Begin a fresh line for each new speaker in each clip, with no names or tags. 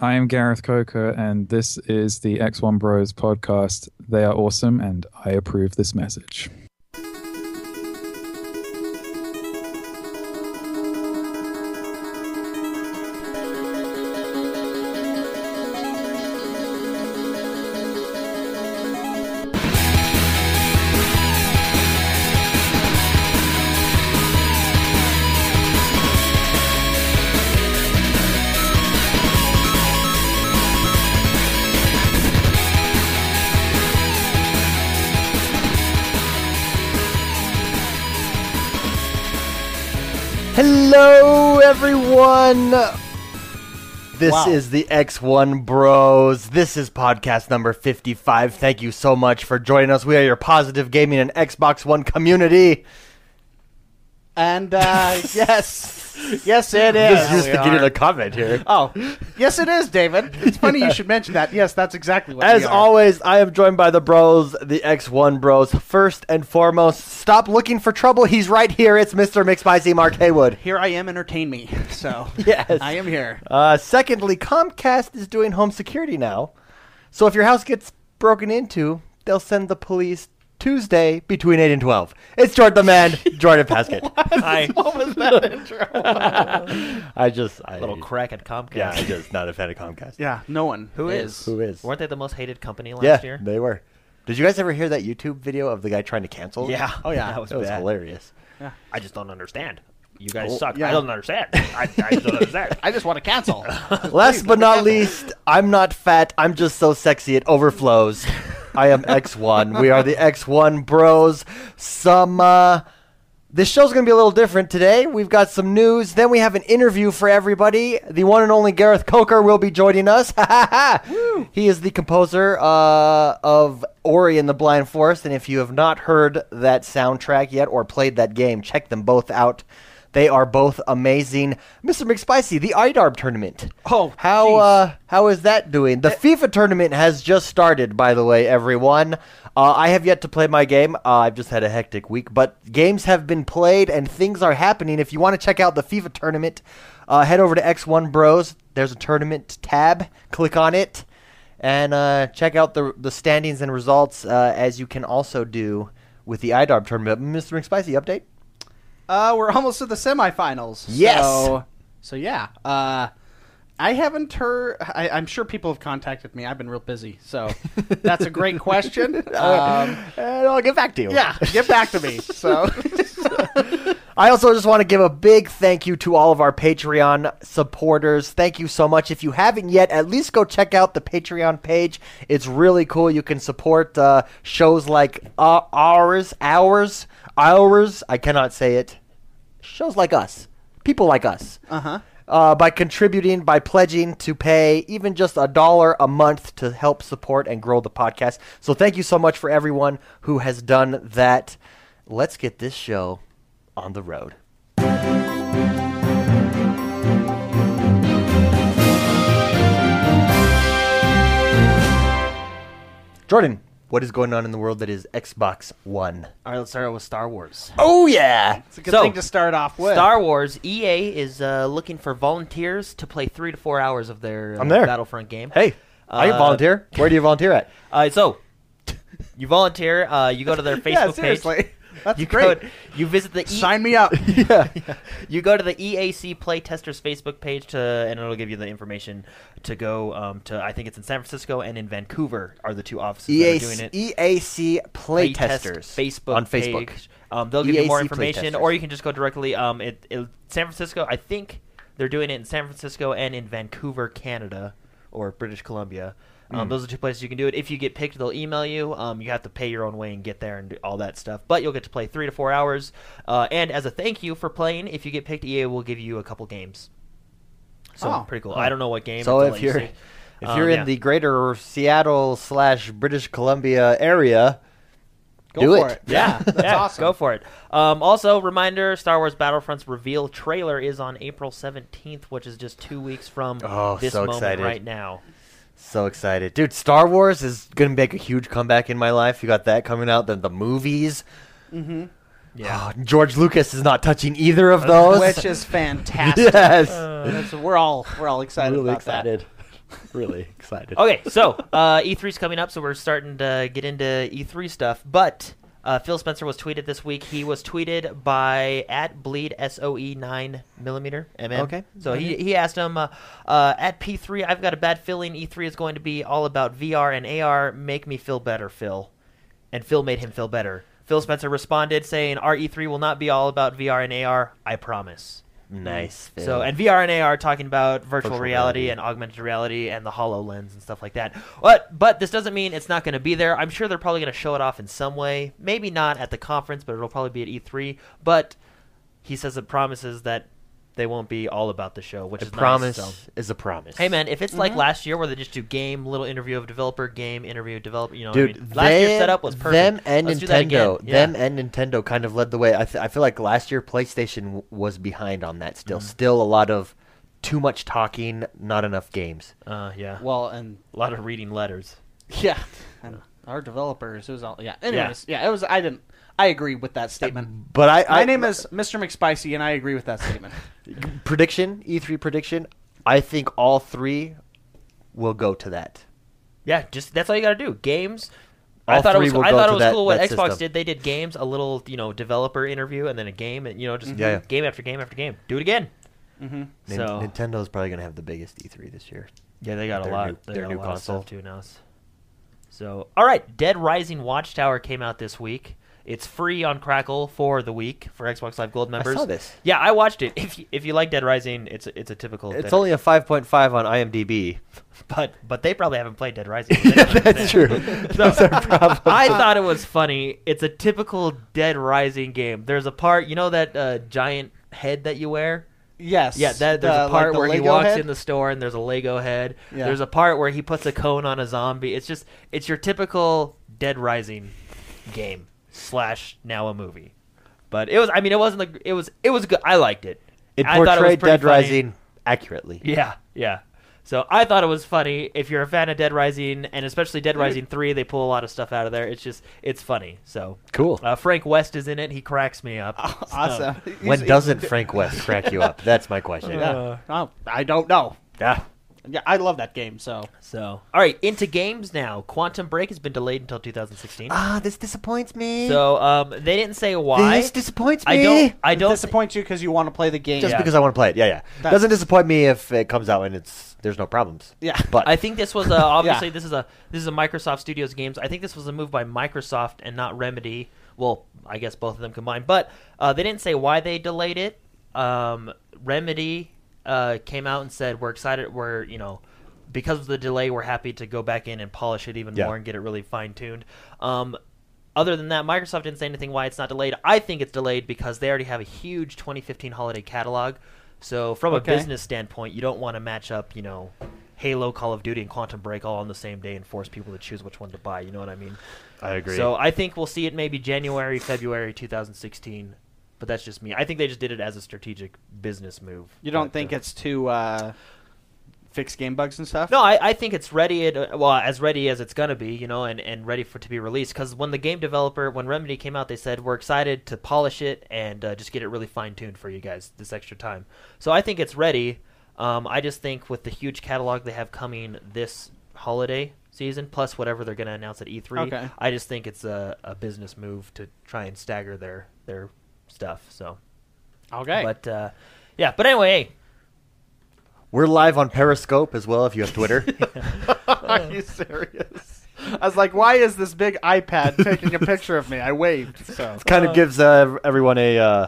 I am Gareth Coker, and this is the X1 Bros podcast. They are awesome, and I approve this message.
One. This
wow.
is the X1 Bros. This is podcast number 55. Thank you so much for joining us. We are your positive gaming and Xbox One community.
And uh, yes, yes, it is.
Just used to getting a comment here.
Oh, yes, it is, David. It's funny you should mention that. Yes, that's exactly what.
As
we are.
always, I am joined by the bros, the X1 Bros. First and foremost, stop looking for trouble. He's right here. It's Mr. McSpicy Mark Haywood.
here I am. Entertain me. So
Yes.
I am here.
Uh, secondly, Comcast is doing home security now. So if your house gets broken into, they'll send the police Tuesday between 8 and 12. It's Jordan the Man, Jordan Paskett.
Hi.
What was that intro?
I just. I,
Little crack at Comcast.
Yeah, I'm just not a fan of Comcast.
yeah, no one.
Who is?
Who is?
Weren't they the most hated company last
yeah,
year?
they were. Did you guys ever hear that YouTube video of the guy trying to cancel?
Yeah.
Oh, yeah.
That was,
That was
bad.
hilarious.
I just don't understand. You guys
Oh,
suck.
yeah.
I don't understand. I, I don't understand.
I just want to cancel.
Last but not least, I'm not fat. I'm just so sexy it overflows. I am X1. We are the X1 Bros. Some uh this show's going to be a little different today. We've got some news, then we have an interview for everybody. The one and only Gareth Coker will be joining us. he is the composer uh, of Ori and the Blind Forest, and if you have not heard that soundtrack yet or played that game, check them both out. They are both amazing. Mr. McSpicy, the IDARB tournament.
Oh,
how uh, how is that doing? The FIFA tournament has just started, by the way, everyone. Uh, I have yet to play my game. Uh, I've just had a hectic week, but games have been played and things are happening. If you want to check out the FIFA tournament, uh, head over to X1 Bros. There's a tournament tab. Click on it and uh, check out the the standings and results, uh, as you can also do with the IDARB tournament. Mr. McSpicy, update.
Uh, we're almost to the semifinals.
Yes.
So, so yeah. Uh, I haven't heard. I, I'm sure people have contacted me. I've been real busy, so that's a great question. Um,
and I'll get back to you.
yeah, get back to me. So,
I also just want to give a big thank you to all of our Patreon supporters. Thank you so much. If you haven't yet, at least go check out the Patreon page. It's really cool. You can support uh, shows like uh, ours, ours, ours. I cannot say it. Shows like us, people like us.
uh-huh.
Uh, by contributing, by pledging to pay even just a dollar a month to help support and grow the podcast. So thank you so much for everyone who has done that. Let's get this show on the road. Jordan, what is going on in the world that is Xbox One?
All right, let's start out with Star Wars.
Oh yeah,
It's a good
So,
thing to start off with.
Star Wars EA is uh, looking for volunteers to play three to four hours of their uh,
I'm there.
Battlefront game.
hey, I can
Uh,
volunteer. Where do you volunteer at?
Uh, so you volunteer. Uh, you go to their Facebook
yeah,
page.
Seriously. That's
You
great.
Go, you visit the E-
Sign me up.
yeah.
you go to the EAC Playtesters Facebook page to, and it'll give you the information to go um, to. I think it's in San Francisco and in Vancouver are the two offices that are doing it.
EAC
Playtest
playtesters
Facebook
on Facebook.
page. Um, they'll give you more information, or you can just go directly. Um, it, it San Francisco. I think they're doing it in San Francisco and in Vancouver, Canada, or British Columbia. Um,
Mm.
Those are two places you can do it. If you get picked, they'll email you. Um, you have to pay your own way and get there and do all that stuff. But you'll get to play three to four hours. Uh, and as a thank you for playing, if you get picked, EA will give you a couple games. So
Oh.
pretty cool. I don't know what game.
So if
you
you're
see.
if
Um,
you're
yeah.
in the greater Seattle slash British Columbia area,
Go
do
for
it.
it. Yeah, that's
yeah,
awesome.
Go for it. Um, also, reminder: Star Wars Battlefront's reveal trailer is on April seventeenth, which is just two weeks from
Oh,
this
so
moment
excited.
right now.
So excited, dude! Star Wars is gonna make a huge comeback in my life. You got that coming out. Then the movies. Mm-hmm.
Yeah.
Oh, George Lucas is not touching either of those.
Which is fantastic.
yes,
That's- we're all we're all excited
really
about
excited. really excited.
Okay, so uh, E3's coming up, so we're starting to get into E3 stuff. But uh, Phil Spencer was tweeted this week. He was tweeted by at bleed soe nine millimeter mm.
Okay.
So he he asked him uh, uh, at P3. I've got a bad feeling E3 is going to be all about VR and AR. Make me feel better, Phil. And Phil made him feel better. Phil Spencer responded saying, "Our E3 will not be all about VR and AR. I promise."
Nice.
Mm.
So
and VR and AR talking about virtual,
Virtual
reality,
reality.
and augmented reality and the Hololens and stuff like that. But but this doesn't mean it's not going to be there. I'm sure they're probably going to show it off in some way. Maybe not at the conference, but it'll probably be at E3. But he says it promises that they won't be all about the show, which
a
is
promise
Nice, so.
is a promise.
Hey man, if it's like
Mhm.
last year where they just do game, little interview of developer, game, interview of developer, you know, what I
Dude,
mean? last
they,
year's setup was perfect.
them and
Let's
Nintendo.
Yeah.
them and Nintendo kind of led the way. I, th- I feel like last year PlayStation w- was behind on that. Still,
Mm-hmm.
still a lot of too much talking, not enough games.
uh, yeah,
Well, and
a lot of reading letters.
yeah, and our developers. It was all yeah. Anyways, yeah. It was. I didn't. I agree with that statement.
But I,
My
I
name is Mr. McSpicy, and I agree with that statement.
prediction E3 prediction. I think all three will go to that.
Yeah, just that's all you got to do. Games. I
All
thought it was.
will
I thought it was
that-
cool what
that
Xbox
system.
did. They did games, a little you know developer interview, and then a game, and you know just
Yeah, yeah.
game after game after game. Do it again.
hmm
Nin-
So
Nintendo's probably gonna have the biggest E3 this year.
yeah, they got a lot.
new-
they
their
got a
new
lot of
console.
stuff to announce. So all right, Dead Rising Watchtower came out this week. It's free on Crackle for the week for Xbox Live Gold members.
I saw this.
Yeah, I watched it. If you, if you like Dead Rising, it's a, it's a typical.
It's
Dead-
only a 5.5 on IMDb.
but but they probably haven't played Dead Rising.
That's true.
So,
That's our problem.
I thought it was funny. It's a typical Dead Rising game. There's a part, you know, that uh, giant head that you wear.
Yes.
Yeah, that, there's
The-
a part
like the
where he walks
head?
in the store and there's a Lego head.
Yeah.
There's a part where he puts a cone on a zombie. It's just, it's your typical Dead Rising game slash now a movie. But it was, I mean, it wasn't like it was, it was good. I liked it.
It
I thought
portrayed
pretty
Dead
funny.
Rising accurately.
Yeah, yeah. So I thought it was funny. If you're a fan of Dead Rising, and especially Dead Rising Three, they pull a lot of stuff out of there. It's just, it's funny. So
Cool.
uh, Frank West is in it. He cracks me up. So-
awesome.
when
He's-
doesn't Frank West crack you up? That's my question.
Yeah. Oh, I don't know.
Yeah.
Yeah, I love that game. So
So, all right, into games now. Quantum Break has been delayed until 2016.
Ah, this disappoints me.
So, um, they didn't say why.
this disappoints me.
I don't. I don't.
disappoint you because you want to play the game.
Just
Yeah.
because I want to play it. Yeah, yeah.
That's-
Doesn't disappoint me if it comes out and it's there's no problems.
Yeah.
But
I think this was a, obviously
Yeah.
this is a this is a Microsoft Studios games. I think this was a move by Microsoft and not Remedy. Well, I guess both of them combined, but uh, they didn't say why they delayed it. Um, Remedy uh, came out and said we're excited. We're you know because of the delay, we're happy to go back in and polish it even
Yeah.
more and get it really fine tuned. Um, other than that, Microsoft didn't say anything why it's not delayed. I think it's delayed because they already have a huge 2015 holiday catalog. So from
Okay.
a business standpoint, you don't want to match up, you know, Halo, Call of Duty, and Quantum Break all on the same day and force people to choose which one to buy. You know what I mean?
I agree.
So I think we'll see it maybe January, February 2016. But that's just me. I think they just did it as a strategic business move.
you don't
But,
think
uh,
it's to uh, fix game bugs and stuff?
No, I, I think it's ready. It, uh, well, as ready as it's gonna be, you know, and, and ready for to be released. Because when the game developer, when Remedy came out, they said we're excited to polish it and uh, just get it really fine tuned for you guys this extra time. So I think it's ready. Um, I just think with the huge catalog they have coming this holiday season, plus whatever they're gonna announce at E3,
Okay.
I just think it's a, a business move to try and stagger their their stuff. So,
Okay.
but uh, yeah, but anyway, hey,
we're live on Periscope as well if you have Twitter.
Are you serious? I was like, why is this big iPad taking a picture of me? I waved. So it
kind of gives uh, everyone a uh,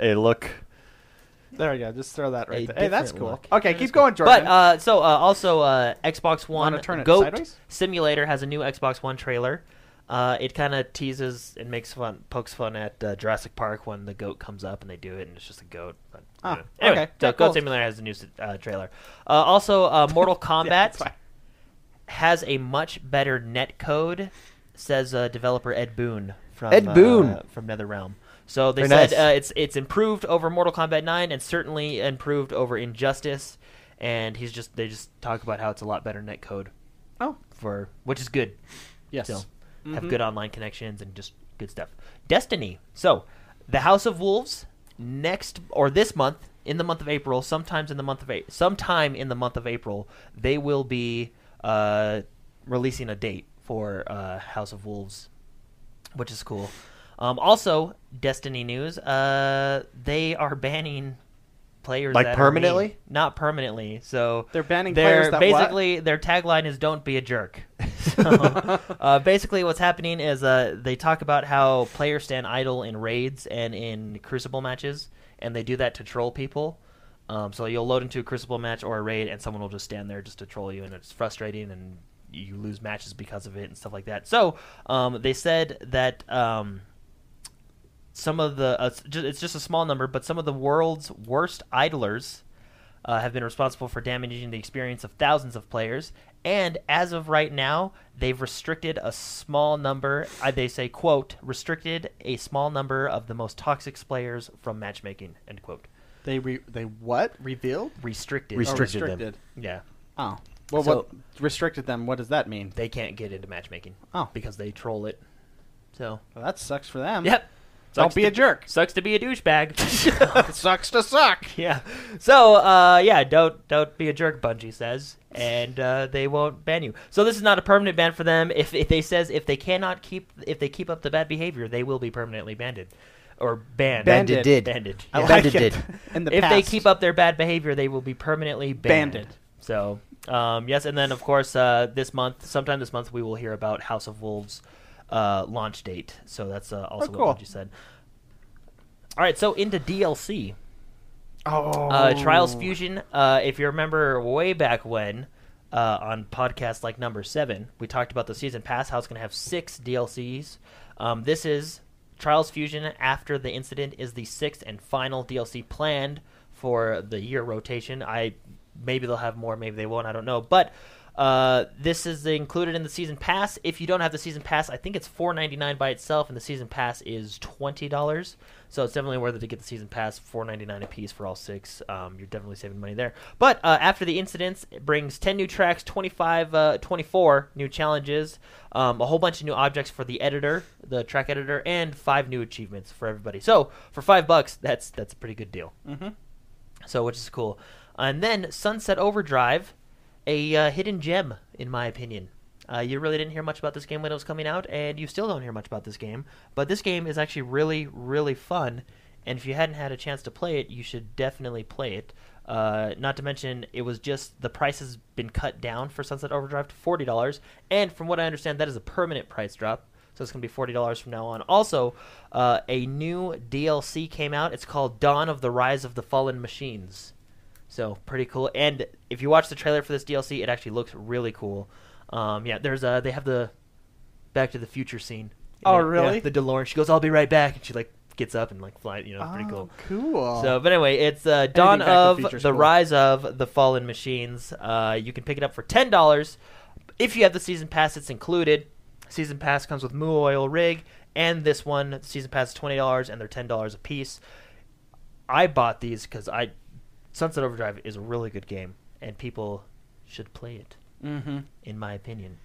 a look.
there we go. Just throw that right
A
there. Hey, that's
different
cool.
look.
Okay, keep going, Jordan.
But uh, so uh, also uh, Xbox One
Wanna turn it
Goat
sideways?
Simulator has a new Xbox One trailer. Uh, it kind of teases and makes fun, pokes fun at uh, Jurassic Park when the goat comes up and they do it, and it's just a goat. But,
Ah,
anyway. Anyway,
okay.
so
Yeah,
Goat
cool.
Simulator has a new uh, trailer. Uh, also, uh, Mortal Kombat
fine.
has a much better net code, says uh, developer Ed Boon from
Ed Boon.
from NetherRealm. So they
Very
said
nice.
uh, it's it's improved over Mortal Kombat 9 and certainly improved over Injustice. And he's just they just talk about how it's a lot better net code
Oh,
for which is good.
yes.
So have
Mhm.
good online connections and just good stuff. Destiny. So the House of Wolves next or this month in the month of April, sometimes in the month of a- sometime in the month of April, they will be uh, releasing a date for uh, House of Wolves, which is cool. Um, also, Destiny news: uh, they are banning players
Like
that are mean.
permanently?
not permanently. So
They're banning
they're
players that what?
basically their tagline is "Don't be a jerk." so, uh, basically, what's happening is uh, they talk about how players stand idle in raids and in Crucible matches, and they do that to troll people. Um, so you'll load into a Crucible match or a raid, and someone will just stand there just to troll you, and it's frustrating, and you lose matches because of it and stuff like that. So um, they said that. Um, some of the uh, it's just a small number, but some of the world's worst idlers uh, have been responsible for damaging the experience of thousands of players. And as of right now, they've restricted a small number. Uh, they say, "quote restricted a small number of the most toxic players from matchmaking." End quote.
They re- they what revealed?
Restricted.
Restri-
Oh,
Restricted them.
restricted.
yeah,
Oh, well,
So-
what restricted them? What does that mean?
they can't get into matchmaking.
Oh.
because they troll it. So,
Well, that sucks for them.
yep.
Don't be
to-
a jerk.
Sucks to be a douchebag.
sucks to suck.
Yeah. So, uh, yeah, don't don't be a jerk, Bungie says, and uh, they won't ban you. So this is not a permanent ban for them. If if they says if they cannot keep if they keep up the bad behavior, they will be permanently banded or banned.
Banded.
did.
Banded.
I
yeah.
like
Banded
it.
did.
In the
if they keep up their bad behavior, they will be permanently banned.
Banded.
So, um, yes, and then of course uh, this month, sometime this month, we will hear about House of Wolves uh, launch date. So that's uh, also
Oh, cool.
what you said. All right, so into DLC.
oh,
Uh, Trials Fusion. Uh, if you remember way back when, uh, on podcast like number seven, we talked about the season pass. How it's going to have six DLCs. Um, this is Trials Fusion. After the incident, is the sixth and final DLC planned for the year rotation. I maybe they'll have more, maybe they won't. I don't know, but. Uh, this is included in the season pass. If you don't have the season pass, I think it's four ninety nine by itself, and the season pass is twenty dollars. So it's definitely worth it to get the season pass, four ninety nine a piece for all six. Um, you're definitely saving money there. But uh, after the incidents, it brings ten new tracks, 25, uh, 24 new challenges, um, a whole bunch of new objects for the editor, the track editor, and five new achievements for everybody. So for five bucks, that's that's a pretty good deal.
Mm-hmm.
So which is cool. And then Sunset Overdrive, a uh, hidden gem in my opinion. Uh, you really didn't hear much about this game when it was coming out, and you still don't hear much about this game. But this game is actually really, really fun. And if you hadn't had a chance to play it, you should definitely play it. Uh, not to mention, it was just the price has been cut down for Sunset Overdrive to forty dollars, and from what I understand, that is a permanent price drop. So it's going to be forty dollars from now on. Also, uh, a new DLC came out. It's called Dawn of the Rise of the Fallen Machines. So pretty cool. And if you watch the trailer for this DLC, it actually looks really cool. Um, yeah, there's uh they have the Back to the Future scene.
Oh,
Yeah,
really?
yeah, the DeLorean. She goes, "I'll be right back," and she like gets up and like flies. You know, pretty
Oh,
cool.
cool.
So, but anyway, it's uh, Dawn of the
cool.
Rise of the Fallen Machines. Uh, you can pick it up for ten dollars. If you have the season pass, it's included. Season pass comes with Mooil Rig, and this one the season pass is twenty dollars, and they're ten dollars a piece. I bought these because I Sunset Overdrive is a really good game, and people should play it,
mm-hmm.
in my opinion.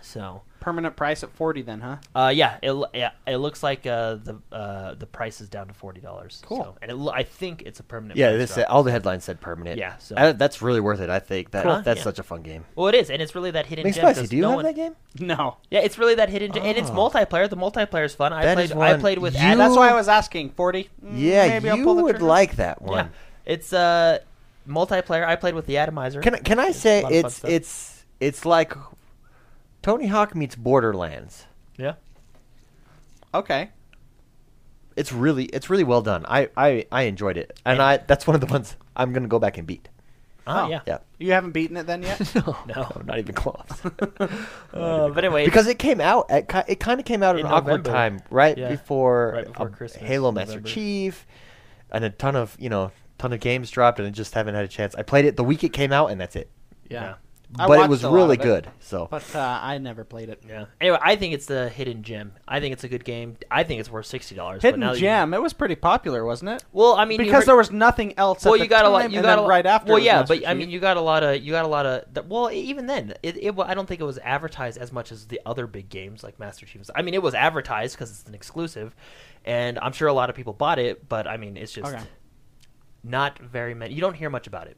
So,
permanent price at forty, then, huh?
uh, yeah, it yeah, it looks like uh, the uh, the price is down to forty dollars.
Cool.
So, and it, I think it's a permanent.
Yeah,
price
this
drop.
all the headlines said permanent.
Yeah, so-
Uh, that's really worth it. I think that
Cool.
that's
Yeah.
such a fun game.
Well, it is, and it's really that hidden gem.
McSpicy,
'cause
do you
no
have
one-
that game?
No.
Yeah, it's really that hidden gem, and it's
Oh.
multiplayer. The multiplayer is fun. I
That
played.
is
I played with.
you-
Adam.
That's why I was asking forty. Mm,
Yeah,
maybe I'll
you
pull the
would like that
Yeah,
one.
It's uh multiplayer. I played with the Atomizer.
Can I- can I say
lot of fun
it's
stuff.
it's it's like Tony Hawk meets Borderlands.
yeah.
Okay.
It's really it's really well done. I I, I enjoyed it, and
And-
I that's one of the ones I'm gonna go back and beat.
Oh,
Oh.
yeah.
Yeah.
You haven't beaten it then yet?
no,
No.
not even close.
Uh, but anyway,
because it came out at ki- it kind of came out at
In
an awkward
November.
time right
Yeah.
before,
Right before Christmas,
Halo Master
November.
Chief, and a ton of you know ton of games dropped, and I just haven't had a chance. I played it the week it came out, and that's it.
yeah.
I
but it was really
it.
good. So
But uh, I never played it.
Yeah. Anyway, I think it's the hidden gem. I think it's a good game. I think it's worth sixty dollars.
Hidden Gem. It was pretty popular, wasn't it?
Well, I mean,
because
heard-
there was nothing else.
well,
at
you
the
got a lot.
time,
You
and
got
then
a,
right after.
Well,
was
yeah,
Master
but I mean, you got a lot of. You got a lot of. th- Well, even then, it, it. wa- I don't think it was advertised as much as the other big games like Master Chief. I mean, it was advertised because it's an exclusive, and I'm sure a lot of people bought it. But I mean, it's just
Okay.
Not very many. You don't hear much about it.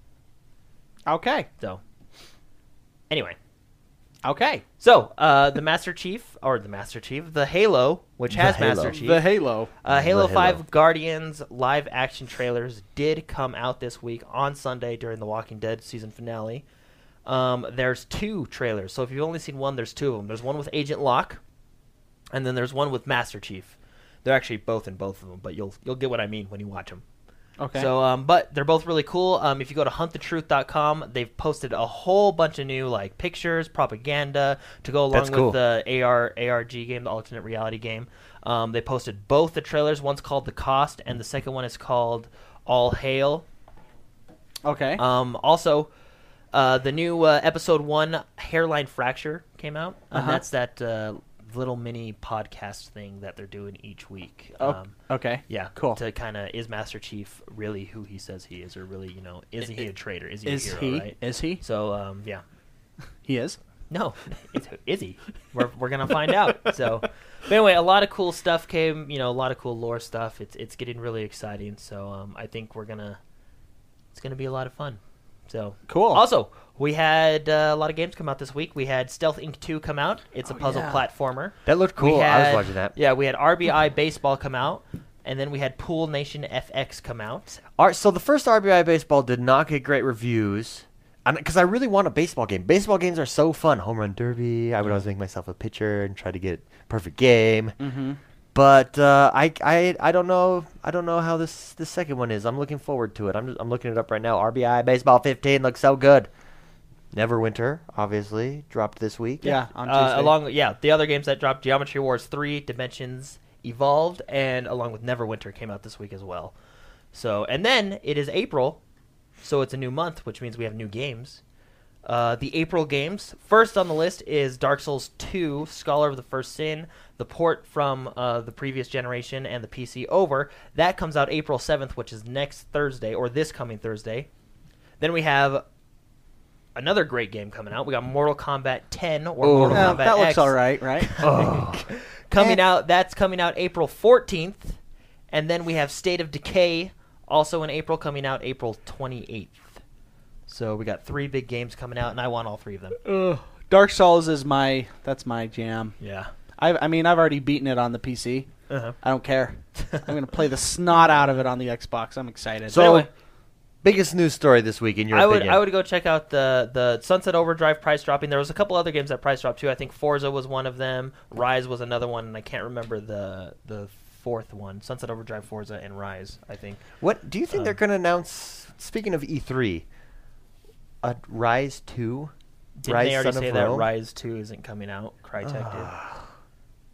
Okay.
So, anyway,
Okay.
so uh, the Master Chief or the Master Chief, the Halo, which
The
has
Halo.
Master Chief,
The Halo.
uh, Halo
The
5
Halo.
Guardians live action trailers did come out this week on Sunday during the Walking Dead season finale. Um, there's two trailers, so if you've only seen one, there's two of them. There's one with Agent Locke, and then there's one with Master Chief. They're actually both in both of them, but you'll you'll get what I mean when you watch them.
Okay.
So, um, but they're both really cool. Um, if you go to huntthetruth.com, they've posted a whole bunch of new like pictures, propaganda to go along
That's cool.
with the AR ARG game, the alternate reality game. Um, they posted both the trailers. One's called The Cost, and the second one is called All Hail.
okay.
Um, also, uh, the new uh, episode one hairline fracture came out, and
Uh-huh.
that's that uh, little mini podcast thing that they're doing each week.
Oh,
Um,
okay.
yeah,
Cool.
To kind of is Master Chief really who he says he is, or really, you know, is he a traitor? Is he
Is
a hero?
he?
Right?
Is he?
So, um, yeah,
He is.
no, is, is he? We're we're gonna find out. So, but anyway, a lot of cool stuff came. You know, a lot of cool lore stuff. It's it's getting really exciting. So, um, I think we're gonna it's gonna be a lot of fun. So
Cool.
Also, we had uh, a lot of games come out this week. We had Stealth Inc. 2 come out. It's a
Oh,
puzzle
yeah.
platformer.
That looked
We
cool. I was
had-
watching that.
Yeah, we had RBI Baseball come out, and then we had Pool Nation FX come out.
Ar- so the first RBI baseball did not get great reviews, because I really want a baseball game. Baseball games are so fun. Home run derby. I would always make myself a pitcher and try to get perfect game.
Mm-hmm.
But uh, I, I I don't know I don't know how this this second one is. I'm looking forward to it. I'm just, I'm looking it up right now. RBI baseball 15 looks so good. Neverwinter obviously dropped this week.
Yeah. On
Uh,
Tuesday.
along, yeah, the other games that dropped: Geometry Wars 3, Dimensions Evolved, and along with Neverwinter came out this week as well. So, and then it is April, so it's a new month, which means we have new games. Uh, the April games. First on the list is Dark Souls 2, Scholar of the First Sin, the port from uh, the previous generation and the PC over. That comes out April 7th, which is next Thursday, or this coming Thursday. Then we have another great game coming out. We got Mortal Kombat 10 or
Ooh.
Mortal
Yeah,
Kombat
that looks
X
all right, right?
coming out. That's coming out April 14th. And then we have State of Decay also in April, coming out April 28th. So we got three big games coming out, and I want all three of them.
Ugh. Dark Souls is my that's my jam.
Yeah.
I I mean I've already beaten it on the PC.
Uh-huh.
I don't care. I'm gonna play the snot out of it on the Xbox. I'm excited.
So
anyway.
Biggest news story this week in your
I would
opinion?
I would go check out the the Sunset Overdrive price dropping. There was a couple other games that price dropped too. I think Forza was one of them. Ryse was another one, and I can't remember the the fourth one. Sunset Overdrive, Forza, and Ryse. I think.
What do you think they're
Um,
going to announce? Speaking of E3, a Ryse Two.
Didn't
Ryse
they already say that
Rome?
Ryse Two isn't coming out? Crytek did.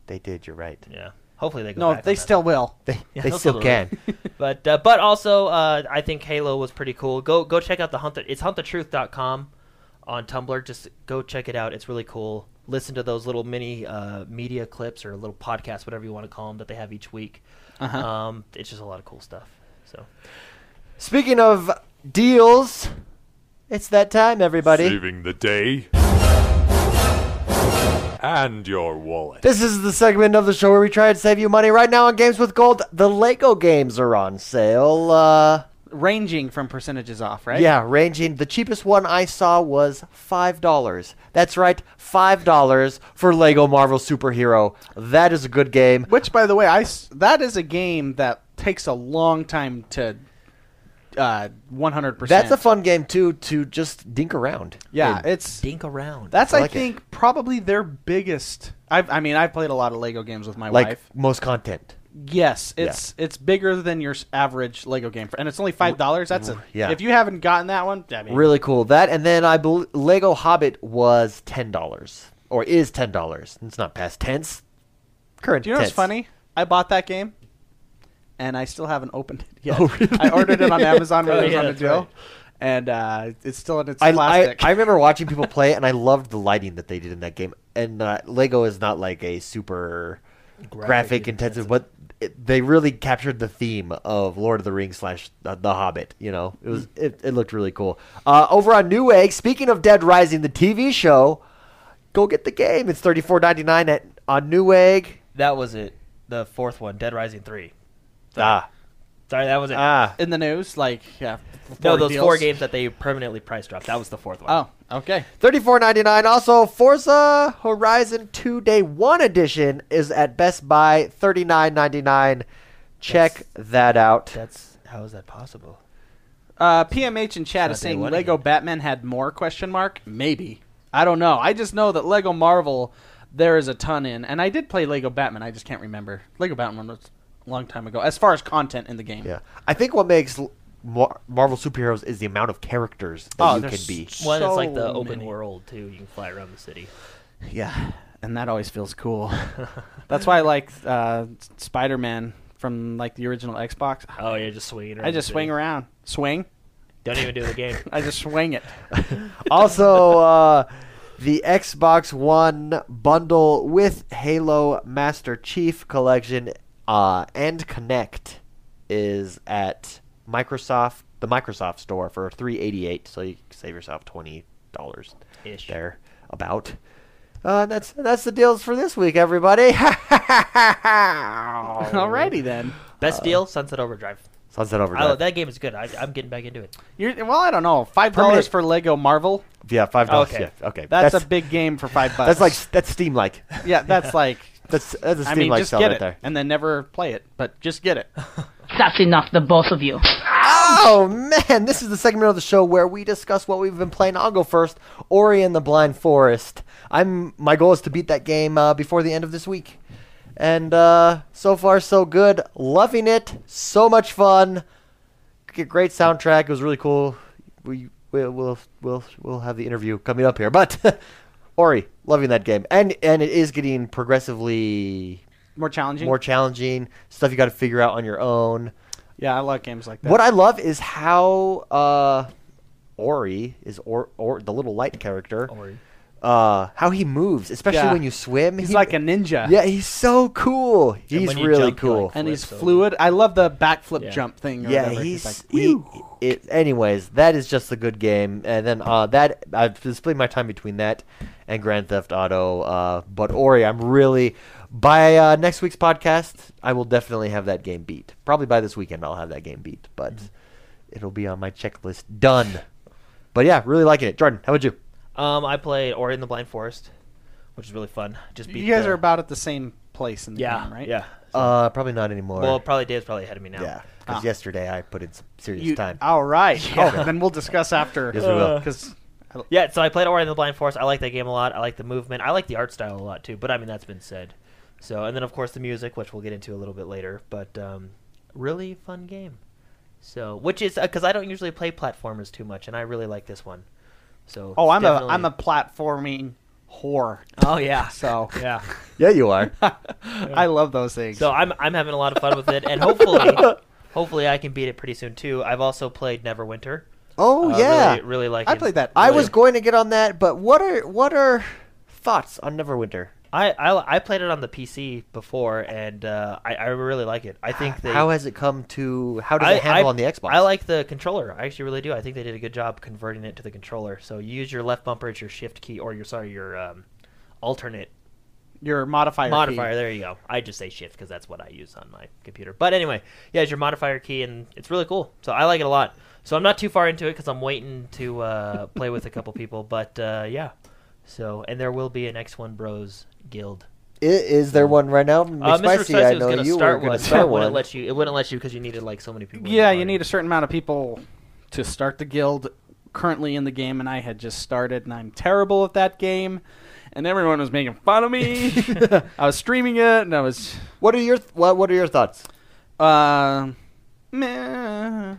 They did. You're right.
Yeah. Hopefully they go.
no,
back
they
on that.
still will.
They
Yeah,
they
they'll
still
do
can.
but uh, but also uh, I think Halo was pretty cool. Go go check out the hunt. It's huntthetruth.com on Tumblr. Just go check it out. It's really cool. Listen to those little mini uh, media clips or little podcasts, whatever you want to call them, that they have each week.
Uh-huh.
Um, it's just a lot of cool stuff. So
Speaking of deals, it's that time, everybody.
Saving the day. And your wallet.
This is the segment of the show where we try to save you money. Right now on Games with Gold, the Lego games are on sale. Uh,
Ranging from percentages off, right?
Yeah, ranging. The cheapest one I saw was five dollars. That's right, five dollars for Lego Marvel Superhero. That is a good game.
Which, by the way, I s- that is a game that takes a long time to uh, 100%.
That's a fun game too to just dink around.
Yeah,
in.
it's
dink around.
that's
I
I,
like it.
think probably their biggest. I've, I mean, I've played a lot of Lego games with my
like
wife.
most content.
Yes, it's it's bigger than your average Lego game, and it's only five dollars. That's a
yeah.
If you haven't gotten that one, I mean,
Really cool. That and then I bel Lego Hobbit was ten dollars or is ten dollars. It's not past tense. Current.
Do you know what's funny? I bought that game, and I still haven't opened it yet.
Oh, really?
I ordered it on Amazon when
Oh,
it was
yeah,
on a
that's
deal,
right.
and uh, it's still in its
I, I,
plastic.
I remember watching people play it, and I loved the lighting that they did in that game. And uh, Lego is not like a super graphic, intensive, but it, they really captured the theme of Lord of the Rings slash the, the Hobbit. You know, it was it, it looked really cool. Uh, over on Newegg, speaking of Dead Rising, the TV show, go get the game. It's thirty four ninety nine at on Newegg.
That was it. The fourth one, Dead Rising three.
Ah,
Sorry, that was it.
Ah,
in the news. Like, yeah.
no,
four
those
deals.
four games that they permanently price dropped. That was the fourth one.
Oh, okay.
thirty-four ninety-nine. Also, Forza Horizon Two Day One Edition is at Best Buy, thirty-nine ninety-nine. Check that out.
That's how is that possible?
Uh, PMH in chat is
not day
saying
one
Lego
again.
Batman had more question mark. Maybe I don't know. I just know that Lego Marvel there is a ton in, and I did play Lego Batman. I just can't remember. Lego Batman was a long time ago. As far as content in the game,
Yeah, I think what makes l- Mar- Marvel superheroes is the amount of characters that
Oh,
you can be.
One is like the open
many.
world too. You can fly around the city.
yeah, and that always feels cool. That's why I like uh, Spider Man from like the original Xbox.
Oh, you're just swinging.
I just swing around, swing.
Don't even do the game.
I just swing it.
also, uh, the Xbox One bundle with Halo Master Chief Collection uh, and Kinect is at Microsoft, the Microsoft Store for three eighty eight. So you save yourself twenty dollars
Ish.
there. About. Uh, that's that's the deals for this week, everybody.
Alrighty then.
Best deal: Sunset Overdrive.
Sunset
I,
Overdrive.
that game is good. I, I'm getting back into it.
You're, well, I don't know. Five dollars
Permanent-
for Lego Marvel.
yeah, five dollars.
Okay.
Yeah, okay.
That's, a big game for five bucks.
That's like that's Steam like.
yeah, that's like.
That's that's a Steam
I mean,
like
just
sell
get
right
it
there.
and then never play it, but just get it.
That's enough, the both of you.
Oh man, this is the segment of the show where we discuss what we've been playing. I'll go first. Ori and the Blind Forest. I'm my goal is to beat that game uh, before the end of this week, and uh, so far so good. Loving it. So much fun. G- Great soundtrack. It was really cool. We we'll we'll we'll, we'll have the interview coming up here, but Ori, loving that game, and and it is getting progressively
More challenging.
more challenging. Stuff you got to figure out on your own.
yeah, I love games like that.
What I love is how uh, Ori is or or the little light character.
Ori.
Uh, how he moves, especially
Yeah.
when you swim.
He's
He-
like a ninja.
yeah, he's so cool. He's really
jump, you,
cool.
like,
and he's
so-
fluid. I love the backflip
Yeah.
jump thing. Or
yeah,
whatever.
he's
like,
he, it. Anyways, that is just a good game, and then uh, that I've split my time between that and Grand Theft Auto. Uh, but Ori, I'm really by uh, next week's podcast, I will definitely have that game beat. Probably by this weekend, I'll have that game beat, but it'll be on my checklist. Done. But yeah, really liking it. Jordan, how about you?
Um, I played Ori in the Blind Forest, which is really fun. Just beat
you guys
the-
are about at the same place in the
yeah,
game, right?
Yeah.
Uh, probably not anymore.
Well, probably Dave's probably ahead of me now.
yeah, because
Ah.
yesterday I put in some serious
You,
time.
all right. Oh, then we'll discuss after.
Yes, we will.
Because
Yeah, so I played Ori in the Blind Forest. I like that game a lot. I like the movement. I like the art style a lot too. But I mean, that's been said. So, and then of course the music, which we'll get into a little bit later. But um, really fun game. So, which is because I don't usually play platformers too much, and I really like this one. So,
oh, I'm
definitely-
a I'm a platforming whore.
oh yeah,
So
yeah.
yeah, you are.
I love those things.
So I'm I'm having a lot of fun with it, and hopefully, hopefully I can beat it pretty soon too. I've also played Neverwinter.
Oh
Uh,
yeah,
really, really like.
I played that.
I was going to get on that, but what are what are thoughts on Neverwinter?
I, I I played it on the PC before, and uh, I I really like it. I think they
how has it come to? How does
I,
it handle
I-
on the Xbox?
I like the controller. I actually really do. I think they did a good job converting it to the controller. So you use your left bumper as your shift key, or your sorry your um, alternate
your modifier.
modifier.
Key.
There you go. I just say shift because that's what I use on my computer. But anyway, yeah, it's your modifier key, and it's really cool. So I like it a lot. So I'm not too far into it because I'm waiting to uh, play with a couple people. But uh, yeah, so and there will be an X1 Bros guild.
I- Is there one right now?
Uh, Mr.
I
Spicy was
know
going to
you were
start
going
one.
to
but
start
it wouldn't
one.
let you. It wouldn't let you because you needed like so many people.
Yeah, you need a certain amount of people to start the guild currently in the game, and I had just started, and I'm terrible at that game, and everyone was making fun of me. I was streaming it, and I was,
What are your what What are your thoughts?
uh, meh.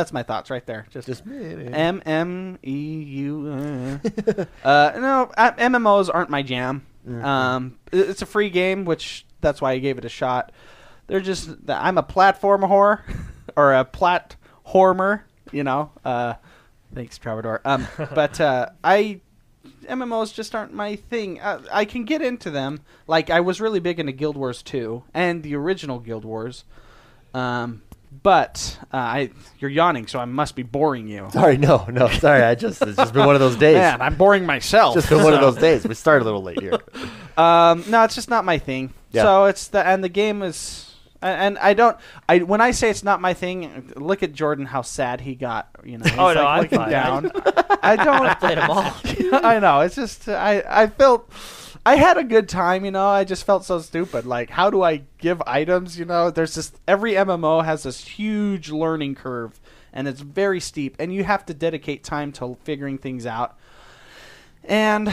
That's my thoughts right there. Just,
Just
M M E U. uh. Uh, no, uh, MMOs aren't my jam.
Mhm.
Um, it- it's a free game, which that's why I gave it a shot. They're just I'm a platform whore or a platformer, you know. Uh, thanks, Travador. Um, but uh, I MMOs just aren't my thing. Uh, I can get into them. Like I was really big into Guild Wars 2 and the original Guild Wars. Um, but uh, I you're yawning, so I must be boring you.
Sorry, no, no, sorry. I just it's just been one of those days.
Man, I'm boring myself.
just been one of those days. We started a little late here.
Um, no, it's just not my thing.
Yeah.
So it's the and the game is And, and I don't. I when I say it's not my thing, look at Jordan. How sad he got. You know. He's
Oh, no,
like
I'm
looking
fine.
down. I don't.
played 'em all.
I know. It's just I. I felt. I had a good time, you know. I just felt so stupid. Like, how do I give items? You know, there's just every MMO has this huge learning curve, and it's very steep, and you have to dedicate time to figuring things out. And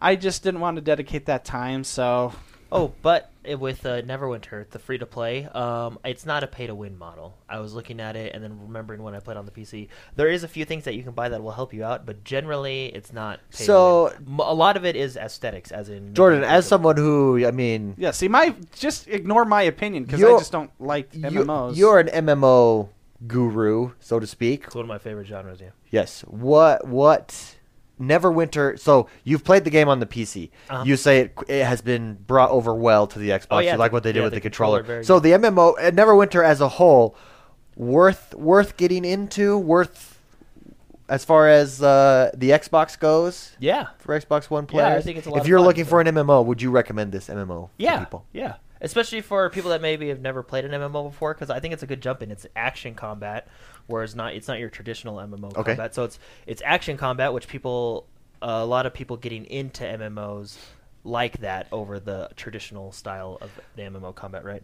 I just didn't want to dedicate that time, so
Oh, but with uh, Neverwinter, the free to play, um, it's not a pay to win model. I was looking at it and then remembering when I played on the PC. There is a few things that you can buy that will help you out, but generally it's not. Pay
So-
to win. M- a lot of it is aesthetics, as in
Jordan, as someone who I mean,
yeah. See, my just ignore my opinion because I just don't like
you,
MMOs.
you're an MMO guru, so to speak.
It's one of my favorite genres. Yeah.
Yes. What what Neverwinter so you've played the game on the PC.
Uh-huh.
You say it, it has been brought over well to the Xbox.
Oh, yeah,
you like what they did
yeah,
with
the
the controller.
controller,
So
good.
the MMO uh, Neverwinter as a whole worth worth getting into, worth as far as uh, the Xbox goes
Yeah.
for Xbox One
Yeah, I
players.
think it's a lot
if you're
fun,
looking
so-
for an MMO, would you recommend this MMO
Yeah.
to people?
Yeah. Especially for people that maybe have never played an MMO before, because I think it's a good jump in. It's action combat, whereas not it's not your traditional MMO
Okay.
combat. So it's it's action combat, which people a lot of people getting into MMOs like that over the traditional style of the MMO combat, right?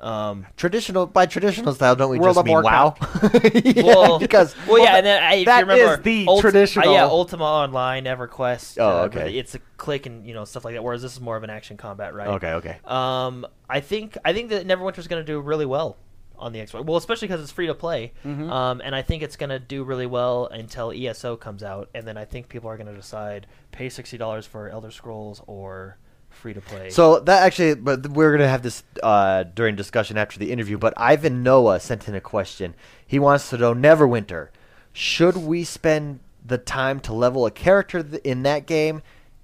Um,
Traditional by traditional style, don't we
World
just
of
mean WoW? Yeah,
well,
because
well, yeah, and then I, if
that
you remember,
is the
Ult-
traditional-
uh, yeah, Ultima Online, EverQuest.
Oh,
uh,
okay.
It's a click and you know stuff like that. Whereas this is more of an action combat, right?
okay, okay.
Um, I think I think that Neverwinter's going to do really well on the Xbox. Well, especially because it's free to play.
Mm-hmm.
Um, and I think it's going to do really well until ESO comes out, and then I think people are going to decide pay sixty dollars for Elder Scrolls or free to play.
So that actually, but we're gonna have this uh, during discussion after the interview. But Ivan Noah sent in a question. He wants to know Neverwinter. Should we spend the time to level a character in that game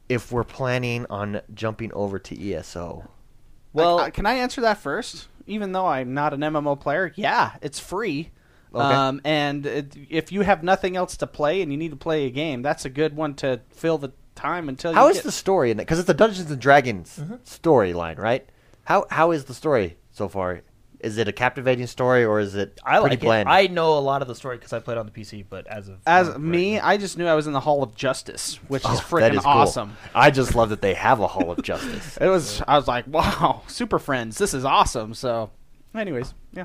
if we're planning on jumping over to ESO?
well,
Uh, can I answer that first? Even though I'm not an MMO player, yeah, it's free.
Okay.
Um, and it, if you have nothing else to play and you need to play a game, that's a good one to fill the time until
How
you
is
get.
the story in it? Because it's a Dungeons and Dragons
Mm-hmm.
storyline, right? How how is the story so far? Is it a captivating story or is it
I
pretty
like
bland?
it. I know a lot of the story because I played on the PC, but as of
As
right
me,
now-
I just knew I was in the Hall of Justice, which is
Oh, that
freaking
is cool.
awesome.
I just love that they have a Hall of Justice.
It was. I was like, wow, Super Friends, this is awesome. So, anyways, yeah.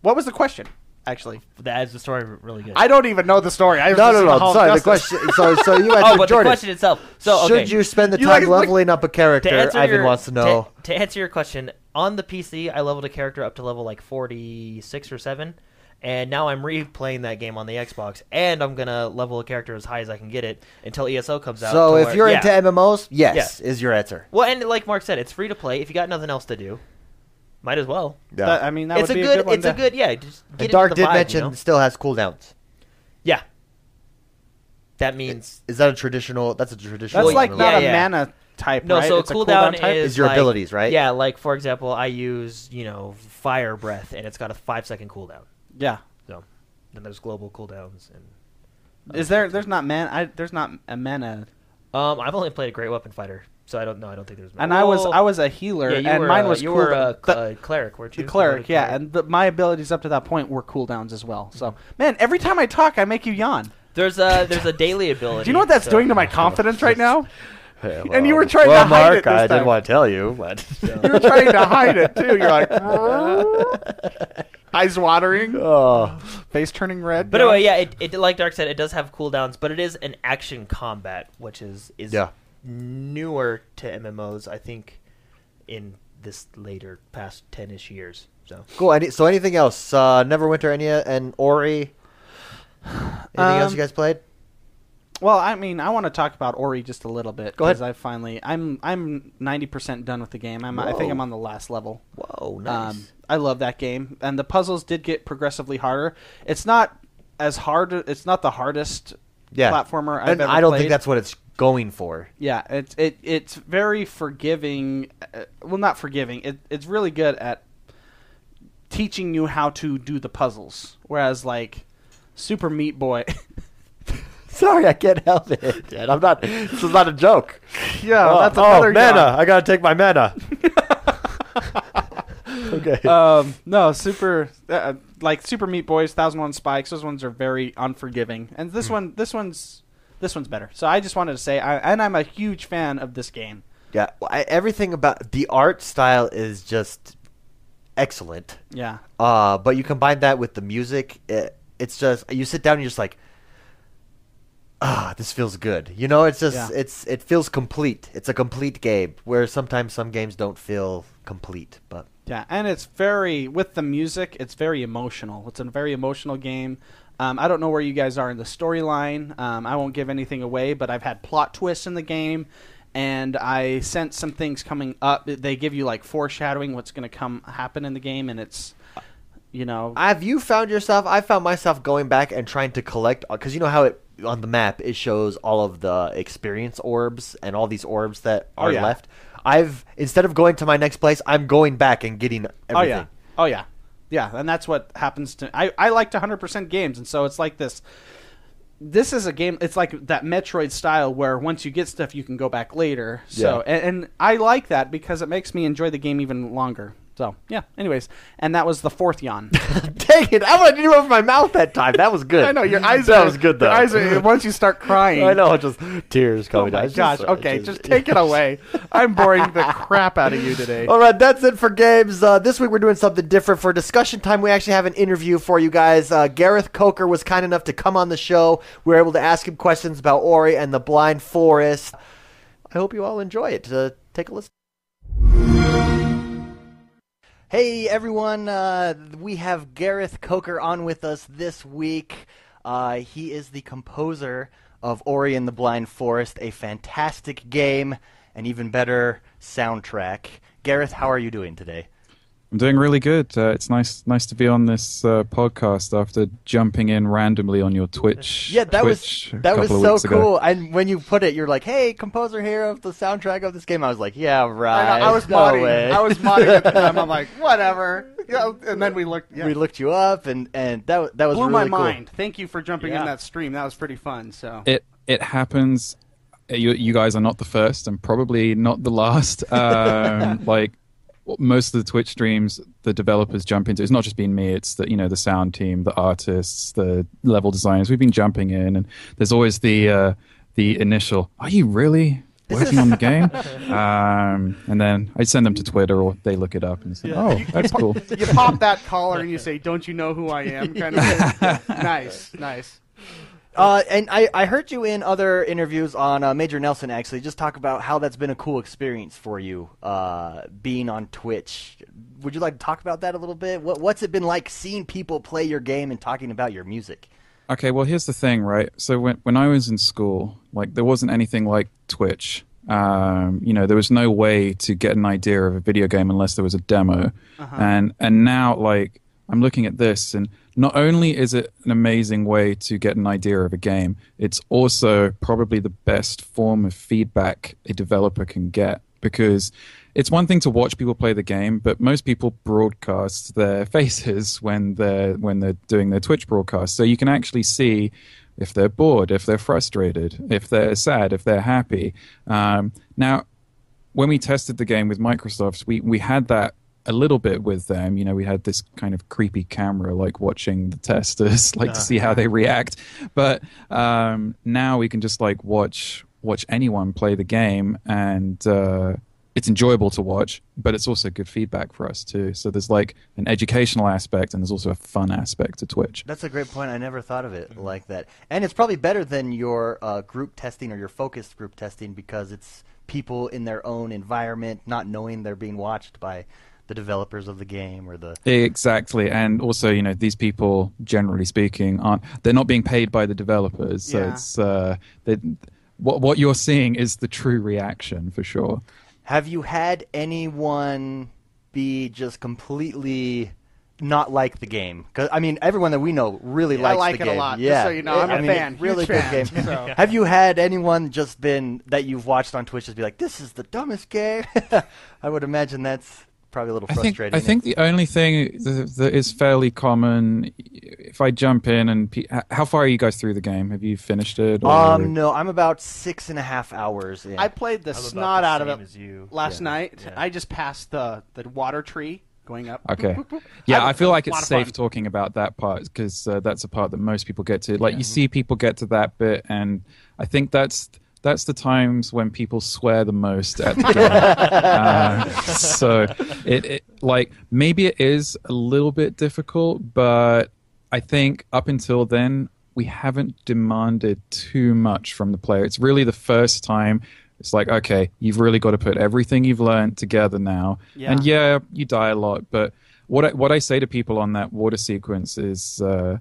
What was the question? Actually,
that is the story really good.
I don't even know the story. I was
No, no,
the
no.
Hall of
Sorry, the question. So, so you answered
oh, but
Jordan.
the question itself. So okay.
Should you spend the time
like- like-
leveling up a character? Ivan
your,
wants to know.
To, to answer your question, on the PC, I leveled a character up to level like 46 or 7, and now I'm replaying that game on the Xbox, and I'm gonna level a character as high as I can get it until ESO comes out.
so if
where-
you're
yeah.
into MMOs, yes, yes, is your answer.
well, and like Mark said, it's free to play. If you got nothing else to do, might as well.
That- I mean, that
it's
would
a
be
good.
a good one
it's
to-
a good. Yeah, just get
And
into
Dark
the
did
vibe,
mention
you know?
still has cooldowns.
Yeah. That means
Is that a traditional? That's a traditional.
That's like
MMO.
not
Yeah,
a
yeah.
mana type,
No,
right?
so
it's a
cooldown,
type.
is
Is your
like-
abilities, right?
Yeah, like for example, I use you know fire breath, and it's got a five second cooldown.
yeah.
So then there's global cooldowns, and
Is there? There's not man. I, there's not a mana.
um, I've only played a great weapon fighter, so I don't know. I don't think there's.
And I was I was a healer,
yeah,
and
were,
mine
uh,
was
you
cool.
were a
the,
uh, cleric, weren't you?
the cleric,
You were a
yeah, and the, my abilities up to that point were cooldowns as well. So, man, every time I talk, I make you yawn.
There's a there's a daily ability.
Do you know what that's
so-
doing to my confidence right now?
Yeah,
And you were trying to hide
Mark,
it this
I
time.
didn't want to tell you, but
You were trying to hide it too. You're like eyes watering,
oh,
face turning red.
But
yeah.
anyway, yeah, it, it like Dark said, it does have cooldowns, but it is an action combat, which is is
Yeah.
Newer to MMOs. I think in this later past ten ish years. So
cool. Any, so anything else? Uh, Neverwinter, any and Ori. Anything else
Um,
you guys played?
Well, I mean, I want to talk about Ori just a little bit
Go ahead.
I finally, I'm I'm ninety percent done with the game. I'm, I think I'm on the last level.
Whoa, nice.
Um, I love that game, and the puzzles did get progressively harder. It's not as hard. It's not the hardest
yeah,
platformer I've
and
ever
I don't
played.
think that's what it's going for.
Yeah, it's it it's very forgiving. Uh, well, not forgiving. It, it's really good at teaching you how to do the puzzles. Whereas like Super Meat Boy,
Sorry, I can't help it. Dad. I'm not. This is not a joke.
yeah,
oh,
that's
oh,
another
mana.
yawn.
I gotta take my mana. Okay.
Um, no, super uh, like Super Meat Boys, Thousand One Spikes. Those ones are very unforgiving, and this one, this one's this one's better. So I just wanted to say, I, and I'm a huge fan of this game.
Yeah, I, everything about the art style is just excellent.
Yeah,
Uh, but you combine that with the music, it, it's just you sit down and you're just like, ah, this feels good. You know, it's just
Yeah.
it's it feels complete. It's a complete game. Where sometimes some games don't feel complete, but
yeah, and it's very with the music. It's very emotional. It's a very emotional game. Um, I don't know where you guys are in the storyline. Um, I won't give anything away, but I've had plot twists in the game, and I sense some things coming up. They give you like foreshadowing what's going to come happen in the game, and it's you know
have you found yourself? I found myself going back and trying to collect because you know how it on the map it shows all of the experience orbs and all these orbs that
Oh,
are
yeah.
left. I've instead of going to my next place, I'm going back and getting everything.
Oh yeah. Oh yeah. Yeah, and that's what happens to I I liked 100% games and so it's like this this is a game it's like that Metroid style where once you get stuff you can go back later. So
Yeah.
and, and I like that because it makes me enjoy the game even longer. So, yeah. Anyways, and that was the fourth yawn.
Dang it! I wanted to over my mouth that time. That was good.
I know your eyes.
That
are,
was good though.
Your eyes are, once you start crying.
I know, just tears
Oh
coming
my
down.
Gosh.
just-
okay,
it's
just take it away. I'm boring the crap out of you today.
All right, that's it for games. Uh, this week we're doing something different. For discussion time, we actually have an interview for you guys. Uh, Gareth Coker was kind enough to come on the show. We were able to ask him questions about Ori and the Blind Forest. I hope you all enjoy it. Uh, take a listen. Hey everyone, uh, we have Gareth Coker on with us this week. Uh, he is the composer of Ori and the Blind Forest, a fantastic game, an even better soundtrack. Gareth, how are you doing today?
I'm doing really good. Uh, it's nice, nice to be on this uh, podcast after jumping in randomly on your Twitch.
Yeah, that
Twitch
was that was so
weeks ago.
cool. And when you put it, you're like, "Hey, composer here of the soundtrack of this game." I was like, "Yeah, right."
I, know, I was
no
modding.
way."
I was modding at the time. I'm like, whatever. Yeah, and then we looked. Yeah.
we looked you up, and and that that was
blew
really
my
cool.
mind. Thank you for jumping
Yeah.
in that stream. That was pretty fun. So
It it happens. You, you guys are not the first, and probably not the last. Um, like most of the Twitch streams, the developers jump into. It's not just been me. It's the you know the sound team, the artists, the level designers. We've been jumping in, and there's always the uh, the initial. Are you really? Working on the game, um, and then I send them to Twitter, or they look it up and say, "Oh, that's cool."
you pop that collar and you say, "Don't you know who I am?" Kind of. nice, nice.
Uh, and I, I heard you in other interviews on uh, Major Nelson actually just talk about how that's been a cool experience for you uh, being on Twitch. Would you like to talk about that a little bit? What what's it been like seeing people play your game and talking about your music?
Okay, well, here's the thing, right? So when when I was in school, like there wasn't anything like Twitch. Um, you know, there was no way to get an idea of a video game unless there was a demo. And and now, like, I'm looking at this, and not only is it an amazing way to get an idea of a game, it's also probably the best form of feedback a developer can get because it's one thing to watch people play the game, but most people broadcast their faces when they're when they're doing their Twitch broadcast. So you can actually see if they're bored, if they're frustrated, if they're sad, if they're happy. Um, now, when we tested the game with Microsoft, we we had that a little bit with them. You know, we had this kind of creepy camera, like watching the testers, like to see how they react. But um, now we can just like watch watch anyone play the game, and uh, it's enjoyable to watch. But it's also good feedback for us too. So there's like an educational aspect, and there's also a fun aspect to Twitch.
That's a great point. I never thought of it like that. And it's probably better than your uh, group testing or your focused group testing because it's people in their own environment, not knowing they're being watched by the developers of the game or the.
Exactly, and also you know these people, generally speaking, aren't they're not being paid by the developers. So
Yeah.
it's uh, they, what what you're seeing is the true reaction for sure.
Have you had anyone be just completely not like the game? Because I mean, everyone that we know really
I
likes I
like
the
it a
game.
lot, just
Yeah,
so you know. I'm
a
a fan,
Really
huge
good
fan,
game.
so.
Have you had anyone just been that you've watched on Twitch just be like, "This is the dumbest game"? I would imagine that's probably a little
I think
frustrating.
I think the only thing that, that is fairly common, if I jump in and how far are you guys through the game? Have you finished it? Or?
Um, no, I'm about six and a half hours in.
I played the
I'm
snot
the
out of it last
Yeah,
night.
yeah.
I just passed the the water tree, going up.
Okay. Yeah,
I-
I feel like it's safe
fun.
talking about that part because uh, that's a part that most people get to. Like you
Mm-hmm.
see people get to that bit, and I think that's that's the times when people swear the most at the game. uh, so it, it like maybe it is a little bit difficult, but I think up until then we haven't demanded too much from the player. It's really the first time. It's like, okay, you've really got to put everything you've learned together now.
Yeah.
And yeah, you die a lot, but what I, what I say to people on that water sequence is, uh,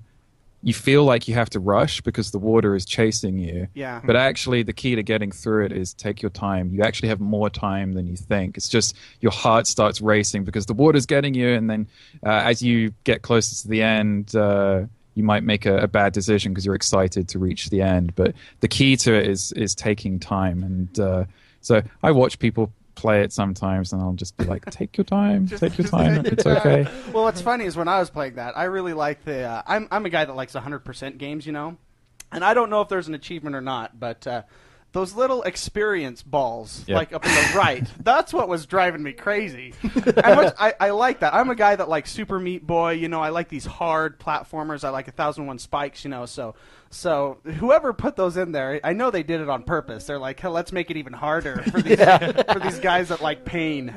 you feel like you have to rush because the water is chasing you.
Yeah.
But actually, the key to getting through it is take your time. You actually have more time than you think. It's just your heart starts racing because the water's getting you, and then uh, as you get closer to the end, uh, you might make a, a bad decision because you're excited to reach the end. But the key to it is is taking time, and uh, so I watch people play it sometimes, and I'll just be like, "Take your time, take your time. It's okay."
well, what's funny is when I was playing that, I really like the. Uh, I'm I'm a guy that likes 100% games, you know, and I don't know if there's an achievement or not, but uh, those little experience balls,
Yeah.
like up in the right, that's what was driving me crazy. and which, I I like that. I'm a guy that likes Super Meat Boy, you know. I like these hard platformers. I like a thousand one spikes, you know. So so whoever put those in there, I know they did it on purpose. They're like, hell, let's make it even harder for these for these guys that like pain.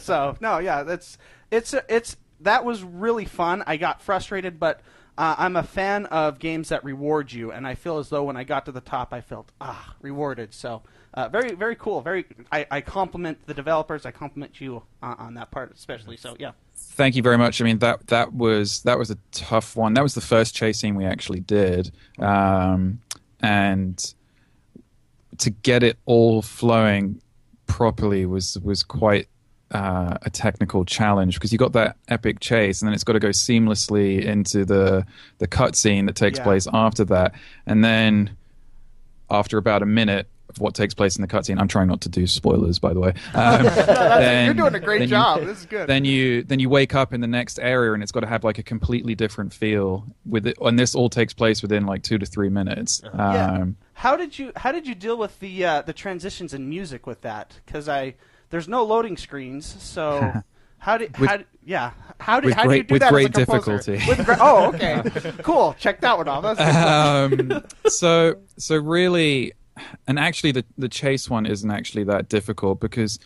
so no, yeah, that's it's it's that was really fun. I got frustrated, but uh, I'm a fan of games that reward you, and I feel as though when I got to the top, I felt ah rewarded. So uh, very very cool. Very I, I compliment the developers. I compliment you on, that part especially. So yeah.
Thank you very much. I mean that that was that was a tough one. That was the first chase scene we actually did, um, and to get it all flowing properly was was quite uh, a technical challenge because you got that epic chase and then it's got to go seamlessly into the the cutscene that takes
Yeah.
place after that, and then after about a minute of what takes place in the cutscene, I'm trying not to do spoilers, by the way. Um, then-
You're doing a great
then you-
job. this is good.
then you then you wake up in the next area and it's got to have like a completely different feel with it and this all takes place within like two to three minutes
Yeah.
um,
How did you how did you deal with the uh, the transitions in music with that? Because I there's no loading screens, so how did
With-
how yeah how did
with
how do you
great-
do
with
that
great difficulty.
With oh, okay, cool. Check that one off.
Um, so so really and actually the the chase one isn't actually that difficult because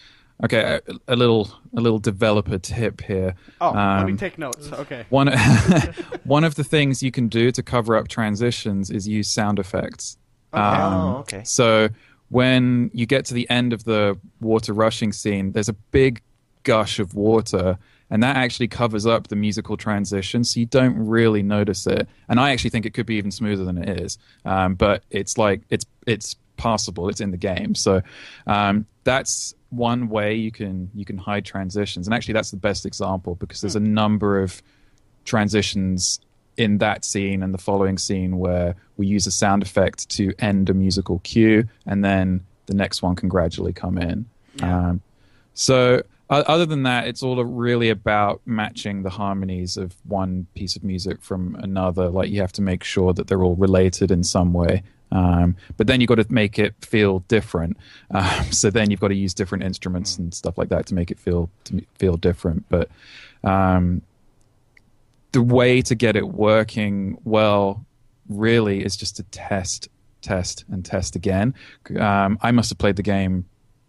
okay a, a little a little developer tip here
oh, let me
Um,
take notes. Okay.
one one of the things you can do to cover up transitions is use sound effects. Um,
Oh, okay.
So when you get to the end of the water rushing scene, there's a big gush of water, and that actually covers up the musical transition, so you don't really notice it. And I actually think it could be even smoother than it is, um, but it's like it's it's passable. It's in the game, so um, that's one way you can you can hide transitions. And actually, that's the best example because there's a number of transitions in that scene and the following scene where we use a sound effect to end a musical cue and then the next one can gradually come in. Um, so, o- other than that, it's all really about matching the harmonies of one piece of music from another. Like, you have to make sure that they're all related in some way. Um, but then you've got to make it feel different. Um, so then you've got to use different instruments and stuff like that to make it feel to feel different. But um, the way to get it working well really is just to test test and test again um, i must have played the game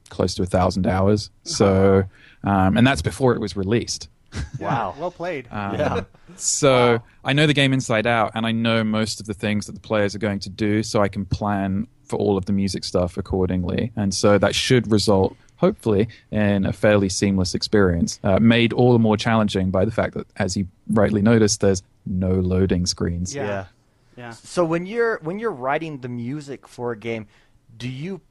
close to a thousand hours so um, and that's before it was released
Wow.
Well played.
um,
Yeah.
so
Wow.
I know the game inside out, and I know most of the things that the players are going to do, so I can plan for all of the music stuff accordingly. And so that should result, hopefully, in a fairly seamless experience, uh, made all the more challenging by the fact that, as you rightly noticed, there's no loading screens.
Yeah.
yeah.
yeah.
So when you're when you're writing the music for a game, do you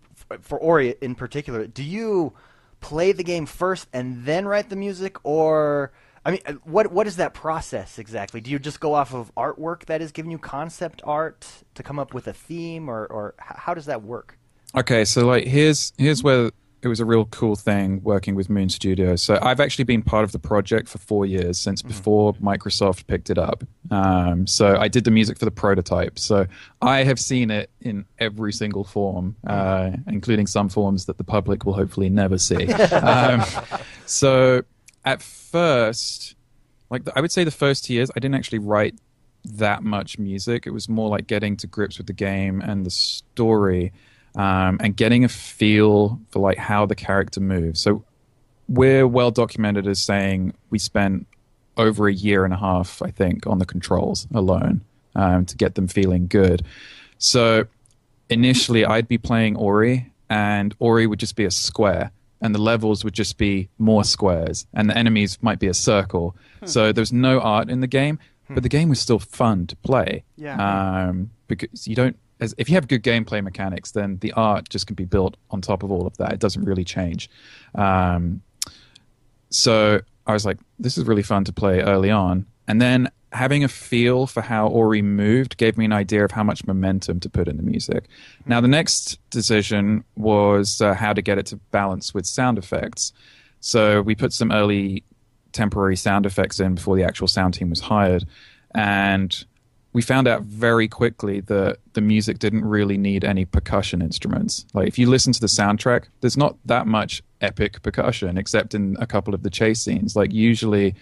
for Ori in particular, do you play the game first and then write the music or I mean, uh, what what is that process exactly? Do you just go off of artwork that is giving you concept art to come up with a theme, or, or how does that work?
Okay, so like here's here's where it was a real cool thing working with Moon Studio. So I've actually been part of the project for four years since before Microsoft picked it up. Um, so I did the music for the prototype. So I have seen it in every single form, uh, including some forms that the public will hopefully never see. um, so at first, like the, I would say the first two years, I didn't actually write that much music. It was more like getting to grips with the game and the story, um, and getting a feel for like how the character moves. So we're well documented as saying we spent over a year and a half, I think, on the controls alone um, to get them feeling good. So initially, I'd be playing Ori, and Ori would just be a square, and the levels would just be more squares, and the enemies might be a circle. So there's no art in the game, but the game was still fun to play.
Yeah.
Um, because you don't. As, if you have good gameplay mechanics, then the art just can be built on top of all of that. It doesn't really change. Um, so I was like, this is really fun to play early on. And then having a feel for how Ori moved gave me an idea of how much momentum to put in the music. Now, the next decision was uh, how to get it to balance with sound effects. So we put some early temporary sound effects in before the actual sound team was hired. And we found out very quickly that the music didn't really need any percussion instruments. Like if you listen to the soundtrack, there's not that much epic percussion except in a couple of the chase scenes. Like usually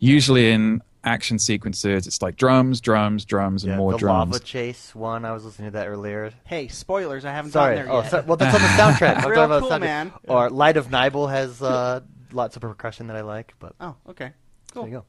usually in action sequences it's like drums, drums, drums and
Yeah,
more
the
drums.
lava chase one. I was listening to that earlier.
Hey, spoilers! I haven't
Sorry.
gotten there
Oh,
yet.
sorry. well, that's on the soundtrack. I'm
Real
talking about
cool,
the soundtrack.
man.
Or Light of Nibel has uh, lots of percussion that I like. But
Oh, okay. Cool.
there you go.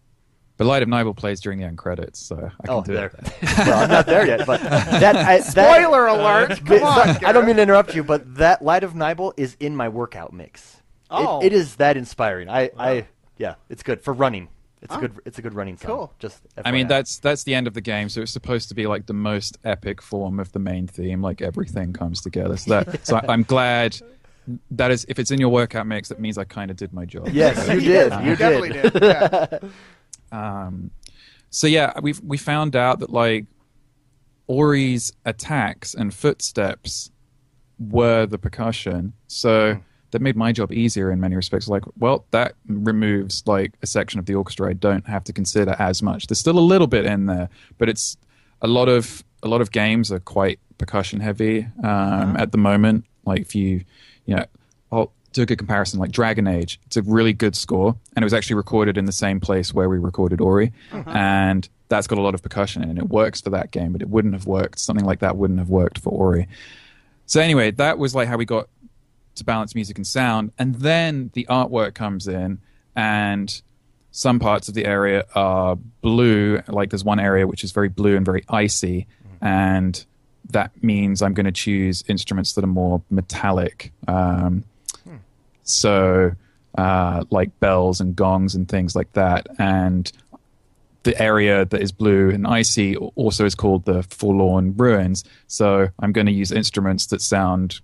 But Light of Nibel plays during the end credits, so I can
Oh,
do
there.
it.
well, I'm not there yet, but that, I, that
Spoiler alert!
But-
Come on,
sorry, I don't mean to interrupt you, but that Light of Nibel is in my workout mix. It-
Oh.
it is that inspiring. I, I, yeah, it's good for running. It's
Oh.
a good, it's a good running song.
Cool.
Just,
I mean that's that's the end of the game, so it's supposed to be like the most epic form of the main theme, like everything comes together. So that so I, I'm glad that is if it's in your workout mix, that means I kind of did my job.
Yes, you did.
Yes,
you
definitely
did.
did. Yeah.
Um, so yeah, we we found out that like Ori's attacks and footsteps were the percussion. So that made my job easier in many respects. Like, well, that removes like a section of the orchestra I don't have to consider as much. There's still a little bit in there, but it's a lot of a lot of games are quite percussion heavy um, at the moment. Like if you, you know, I'll a comparison. Like Dragon Age, it's a really good score, and it was actually recorded in the same place where we recorded Ori, and that's got a lot of percussion in it. And it works for that game, but it wouldn't have worked. Something like that wouldn't have worked for Ori. So anyway, that was like how we got to balance music and sound, and then the artwork comes in, and some parts of the area are blue. Like there's one area which is very blue and very icy, and that means I'm going to choose instruments that are more metallic. Um, So, uh, like bells and gongs and things like that, and the area that is blue and icy also is called the forlorn ruins. So I'm going to use instruments that sound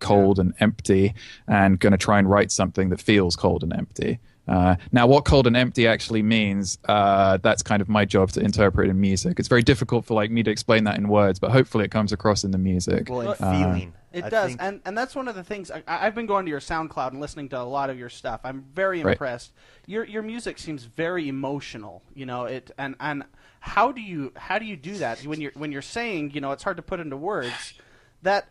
cold and empty, and going to try and write something that feels cold and empty. Uh, now, what cold and empty actually means, uh, that's kind of my job to interpret in music. It's very difficult for like me to explain that in words, but hopefully it comes across in the music.
well,
Uh,
feeling.
It
I
does,
think-
and and that's one of the things. I, I've been going to your SoundCloud and listening to a lot of your stuff. I'm very
Right.
impressed. Your your music seems very emotional. You know it, and and how do you how do you do that when you're when you're saying you know it's hard to put into words that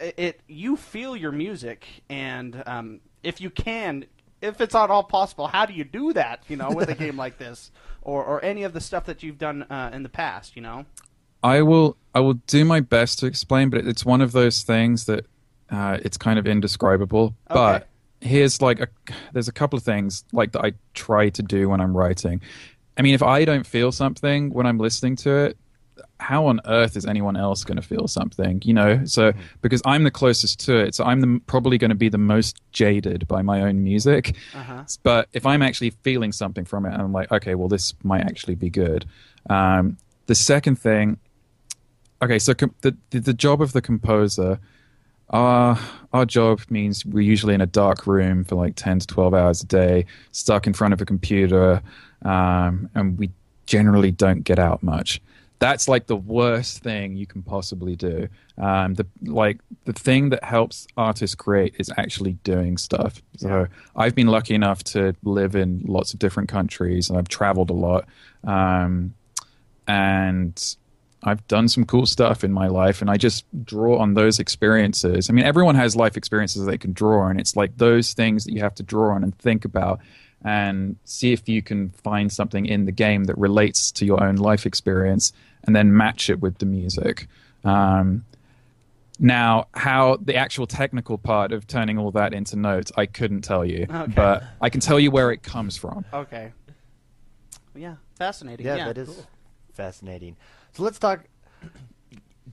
it, it you feel your music and um, if you can if it's at all possible how do you do that you know with a game like this or or any of the stuff that you've done uh, in the past you know
I will I will do my best to explain, but it's one of those things that uh, it's kind of indescribable. But here's like a there's a couple of things like that I try to do when I'm writing. I mean, if I don't feel something when I'm listening to it, how on earth is anyone else going to feel something? You know, so because I'm the closest to it, so I'm the, probably going to be the most jaded by my own music.
Uh-huh.
But if I'm actually feeling something from it, I'm like, okay, well, this might actually be good. Um, the second thing okay so com- the, the the job of the composer our our job means we're usually in a dark room for like 10 to 12 hours a day stuck in front of a computer um, and we generally don't get out much. That's like the worst thing you can possibly do. Um, the like the thing that helps artists create is actually doing stuff. So i've been lucky enough to live in lots of different countries and i've traveled a lot um, and I've done some cool stuff in my life, and I just draw on those experiences. I mean, everyone has life experiences they can draw on. It's like those things that you have to draw on and think about, and see if you can find something in the game that relates to your own life experience, and then match it with the music. Um, now, how the actual technical part of turning all that into notes, I couldn't tell you,
Okay.
but I can tell you where it comes from.
Okay. Yeah, fascinating.
Yeah,
Yeah,
that is fascinating. So let's talk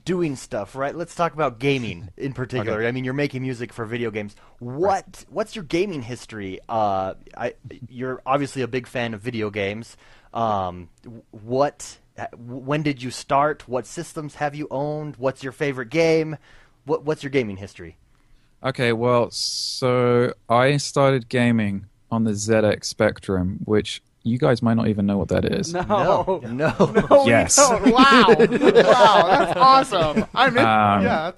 doing stuff, right? Let's talk about gaming in particular.
Okay.
I mean, you're making music for video games. What what's your gaming history? Uh, I you're obviously a big fan of video games. Um, what when did you start? What systems have you owned? What's your favorite game? What what's your gaming history?
Okay, well, so I started gaming on the ZX Spectrum, which you guys might not even know what that is.
No.
no.
No, we
Yes.
Wow. wow, that's awesome. I'm in.
Um,
yeah.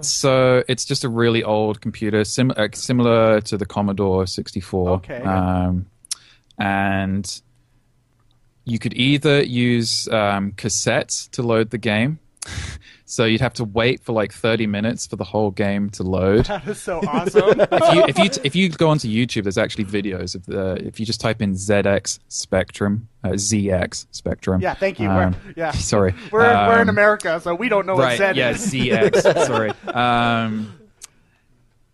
So it's just a really old computer, sim- uh, similar to the Commodore 64.
Okay.
Um, and you could either use um, cassettes to load the game. So you'd have to wait for like 30 minutes for the whole game to load.
That is so awesome.
if you if you if you go onto YouTube, there's actually videos of the. If you just type in ZX Spectrum, uh, ZX Spectrum.
yeah, thank you.
um,
yeah.
Sorry,
We're, we're in
Um,
America, so we don't know
right?
what Z
yeah,
is.
ZX. sorry. Um,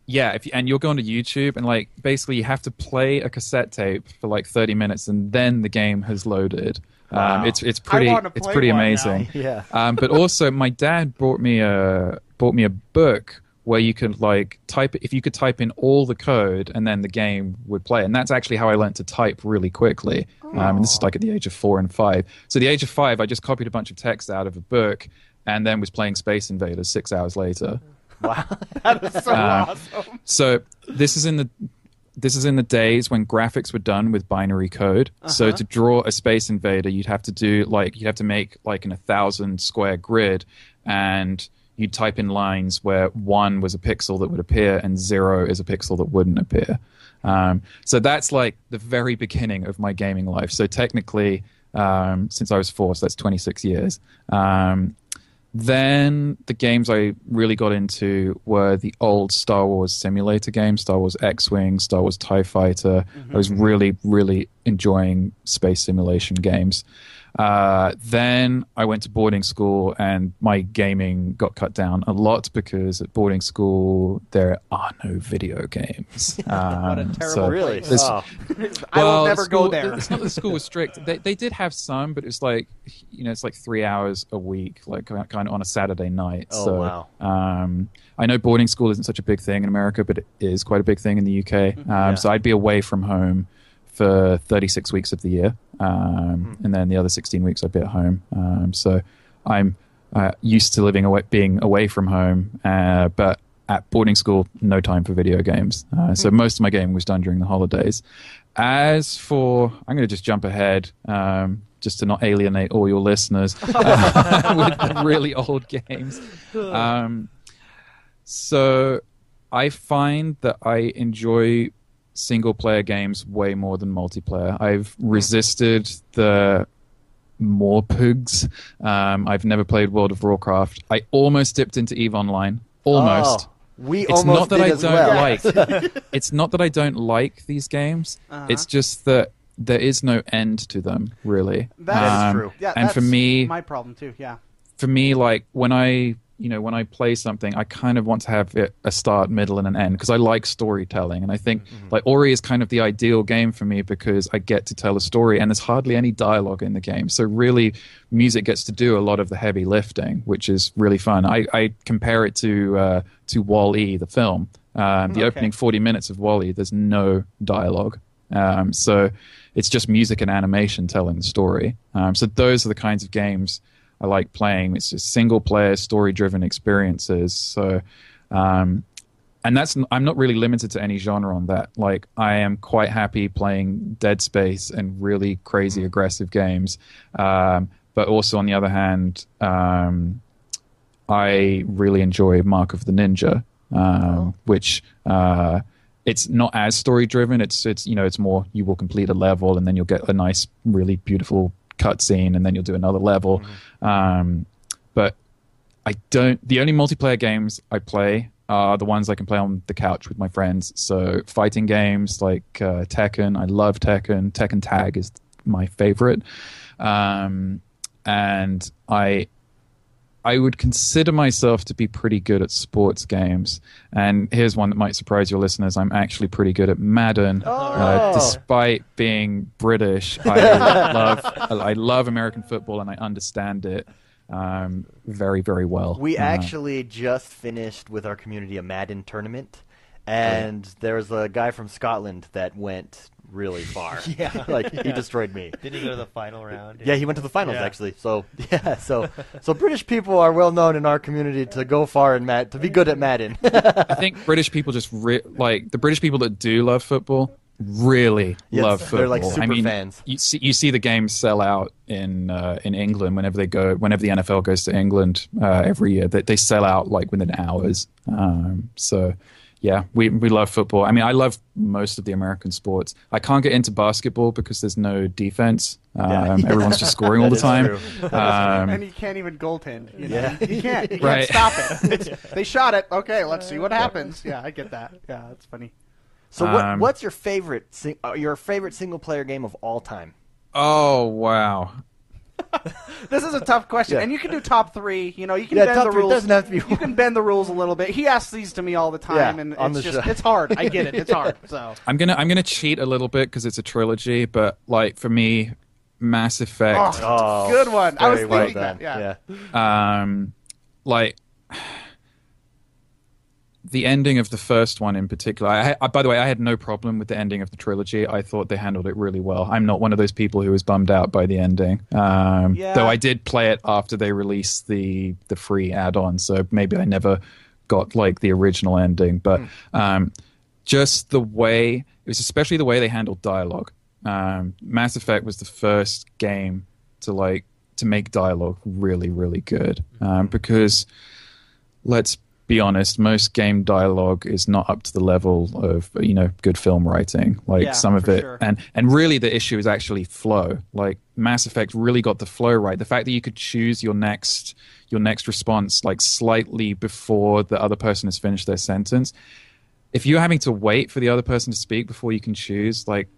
yeah, if you, and you'll go onto YouTube and like basically you have to play a cassette tape for like 30 minutes and then the game has loaded.
Wow.
Um, it's it's pretty
wanna
it's pretty
one now.
amazing.
Yeah.
Um, but also, my dad brought me a bought me a book where you could like type if you could type in all the code and then the game would play. And that's actually how I learned to type really quickly. Um, and this is like at the age of four and five. So, at the age of five, I just copied a bunch of text out of a book and then was playing Space Invaders six hours later.
Wow.
that is so
Uh,
awesome.
So this is in the this is in the days when graphics were done with binary code. So to draw a space invader, you'd have to do like you'd have to make like in a thousand square grid, and you'd type in lines where one was a pixel that would appear and zero is a pixel that wouldn't appear. Um, so that's like the very beginning of my gaming life. So technically, um, since I was four, so that's 26 years. Um, then the games I really got into were the old Star Wars simulator games, Star Wars X-wing, Star Wars Tie Fighter. I was mm-hmm. really, really enjoying space simulation games. Uh, then I went to boarding school, and my gaming got cut down a lot because at boarding school there are no video games.
What a
Um,
terrible
so
really?
this-
Oh.
I will never
school-
go there.
It's not the school was strict. They they did have some, but it's like you know, it's like three hours a week, like kind of on a Saturday night.
Oh,
so,
wow.
Um, I know boarding school isn't such a big thing in America, but it is quite a big thing in the UK. Um,
Mm-hmm. Yeah.
So I'd be away from home for 36 weeks of the year, um,
Mm-hmm.
and then the other 16 weeks I'd be at home. Um, so I'm uh, used to living away, being away from home, uh, but at boarding school, no time for video games. Uh, so most of my gaming was done during the holidays. As for, I'm going to just jump ahead, um, just to not alienate all your listeners uh, with really old games. Um, so I find that I enjoy single player games way more than multiplayer. I've resisted the MMORPGs. Um, I've never played World of Warcraft. I almost dipped into Eve Online. Almost.
Oh, we
It's
almost
not that I don't
well.
like. it's not that I don't like these games.
Uh-huh.
It's just that there is no end to them, really.
That is
Um,
true.
Yeah,
and for
that's
me,
my problem too. Yeah.
for me, like when I, you know, when I play something, I kind of want to have it a start, middle, and an end because I like storytelling, and I think like Ori is kind of the ideal game for me because I get to tell a story, and there's hardly any dialogue in the game. So really, music gets to do a lot of the heavy lifting, which is really fun. I, I compare it to uh, to Wall E, the film. Um, the
Okay.
opening 40 minutes of Wall-E, there's no dialogue. Um, so it's just music and animation telling the story. Um, so those are the kinds of games I like playing. It's just single player, story driven experiences. So, um, and that's I'm not really limited to any genre on that. Like I am quite happy playing Dead Space and really crazy aggressive games. Um, but also on the other hand, um, I really enjoy Mark of the Ninja, um, which uh, it's not as story driven. It's it's you know it's more you will complete a level and then you'll get a nice, really beautiful cutscene and then you'll do another level. Um, but I don't. The only multiplayer games I play are the ones I can play on the couch with my friends. So fighting games like uh, Tekken, I love Tekken. Tekken Tag is my favorite, um, and I I would consider myself to be pretty good at sports games. And here's one that might surprise your listeners: I'm actually pretty good at Madden, uh, despite being British. I love I love American football and I understand it um, very very well.
We
Uh,
actually just finished with our community a Madden tournament, and there was a guy from Scotland that went really far.
Yeah.
like he destroyed me.
Did he go to the final round?
Yeah, he went to the finals
Yeah.
actually. So yeah, so so British people are well known in our community to go far in Mad to be good at Madden.
I think British people just re- like the British people that do love football really
Yes,
love football.
they're like
I
super
mean,
fans.
You see, you see the games sell out in uh, in England whenever they go. Whenever the NFL goes to England uh, every year, they, they sell out like within hours. Um, so. Yeah, we we love football. I mean, I love most of the American sports. I can't get into basketball because there's no defense. Um,
Yeah.
Everyone's just scoring all the time. Um,
and you can't even goaltend. You, know?
Yeah.
you can't. You can't
Right.
stop it. It's, they shot it. Okay, let's see what happens. Yeah, I get that. Yeah, that's funny.
so what,
Um,
what's your favorite sing- uh, your favorite single player game of all time?
oh wow!
This is a tough question,
Yeah.
and you can do top three. You know, you can
Yeah,
bend
top
the rules.
doesn't have to be-
You can bend the rules a little bit. He asks these to me all the time,
Yeah,
and it's just
show.
it's hard. I get it. It's hard. So
I'm gonna I'm gonna cheat a little bit because it's a trilogy, but like for me, Mass Effect,
Oh,
good one. I was
very well
thinking that.
done.
Yeah.
um, like the ending of the first one in particular. I, I, by the way, I had no problem with the ending of the trilogy. I thought they handled it really well. I'm not one of those people who was bummed out by the ending. Um,
Yeah.
Though I did play it after they released the the free add-on, so maybe I never got like the original ending. But um, just the way it was, especially the way they handled dialogue. Um, Mass Effect was the first game to like to make dialogue really, really good um, because let's be honest, most game dialogue is not up to the level of you know good film writing. Like
Yeah,
some of it,
sure.
and and really the issue is actually flow. Like Mass Effect really got the flow right. The fact that you could choose your next your next response like slightly before the other person has finished their sentence. If you're having to wait for the other person to speak before you can choose, like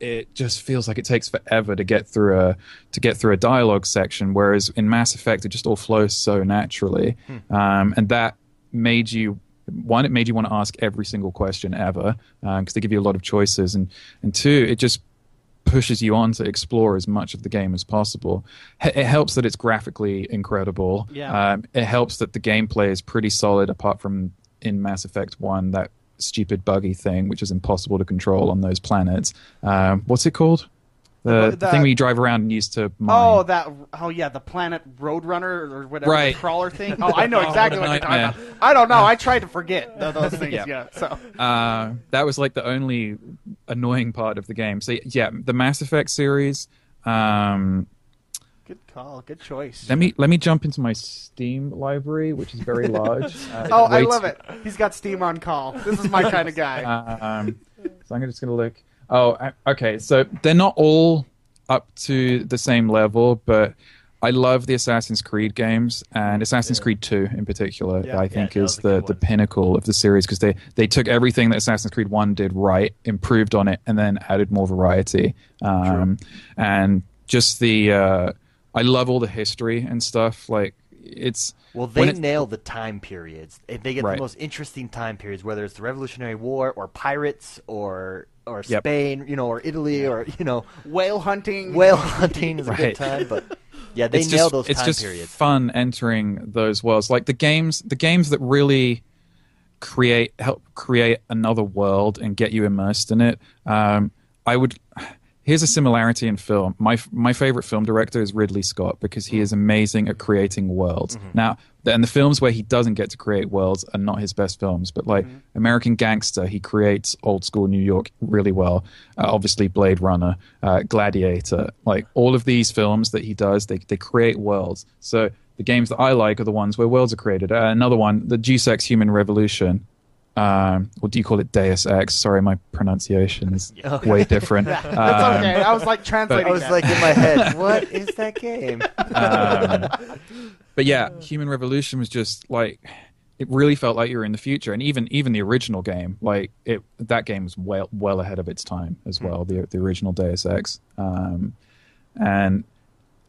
it just feels like it takes forever to get through a to get through a dialogue section. Whereas in Mass Effect, it just all flows so naturally, um, and that made you one. It made you want to ask every single question ever because they give you a lot of choices, and and two, it just pushes you on to explore as much of the game as possible. H- It helps that it's graphically incredible.
Yeah.
Um, it helps that the gameplay is pretty solid, apart from in Mass Effect One that stupid buggy thing, which is impossible to control on those planets. Um, what's it called? The,
The-
the thing where you drive around and use to mine.
Oh, that. Oh, yeah, the Planet Roadrunner or whatever
Right.
the crawler thing. Oh, I know
Oh,
exactly
what
what you're talking about. I don't know. I tried to forget th- those things.
Yeah.
yeah. So
Uh, that was like the only annoying part of the game. So yeah, the Mass Effect series. Um,
good call. Good choice.
let me let me jump into my Steam library, which is very large. Uh,
Oh, I love
too-
it. He's got Steam on call. This is my kind of guy.
Um, so I'm just going to look. Oh, okay. So they're not all up to the same level, but I love the Assassin's Creed games and Assassin's Creed 2 in particular.
Yeah.
I think
Yeah,
is the, the pinnacle of the series because they they took everything that Assassin's Creed 1 did right, improved on it, and then added more variety. Um, and just the uh, I love all the history and stuff. Like it's
Well, they
it-
nail the time periods. They they get
Right.
the most interesting time periods, whether it's the Revolutionary War or pirates or or
Yep.
Spain, you know, or Italy or you know,
Whale hunting.
whale hunting is a
Right.
good time. But yeah, they
it's
nail
just,
those
it's
time
just
periods.
fun entering those worlds like the games the games that really create help create another world and get you immersed in it um, i would here's a similarity in film. My my favorite film director is ridley scott because he is amazing at creating worlds. Now and the films where he doesn't get to create worlds are not his best films but like american gangster he creates old school new york really well. Uh, obviously blade runner uh, gladiator like all of these films that he does they, they create worlds. So the games that i like are the ones where worlds are created. Uh, another one the Deus Ex human revolution um, or do you call it Deus Ex? Sorry, my pronunciation is way different.
That's
Um,
okay. I was like translating.
I was
that.
like in my head, what is that game?
um, but yeah, Human Revolution was just like it really felt like you were in the future. And even even the original game, like it, that game was well well ahead of its time as well. The the original Deus Ex, um, and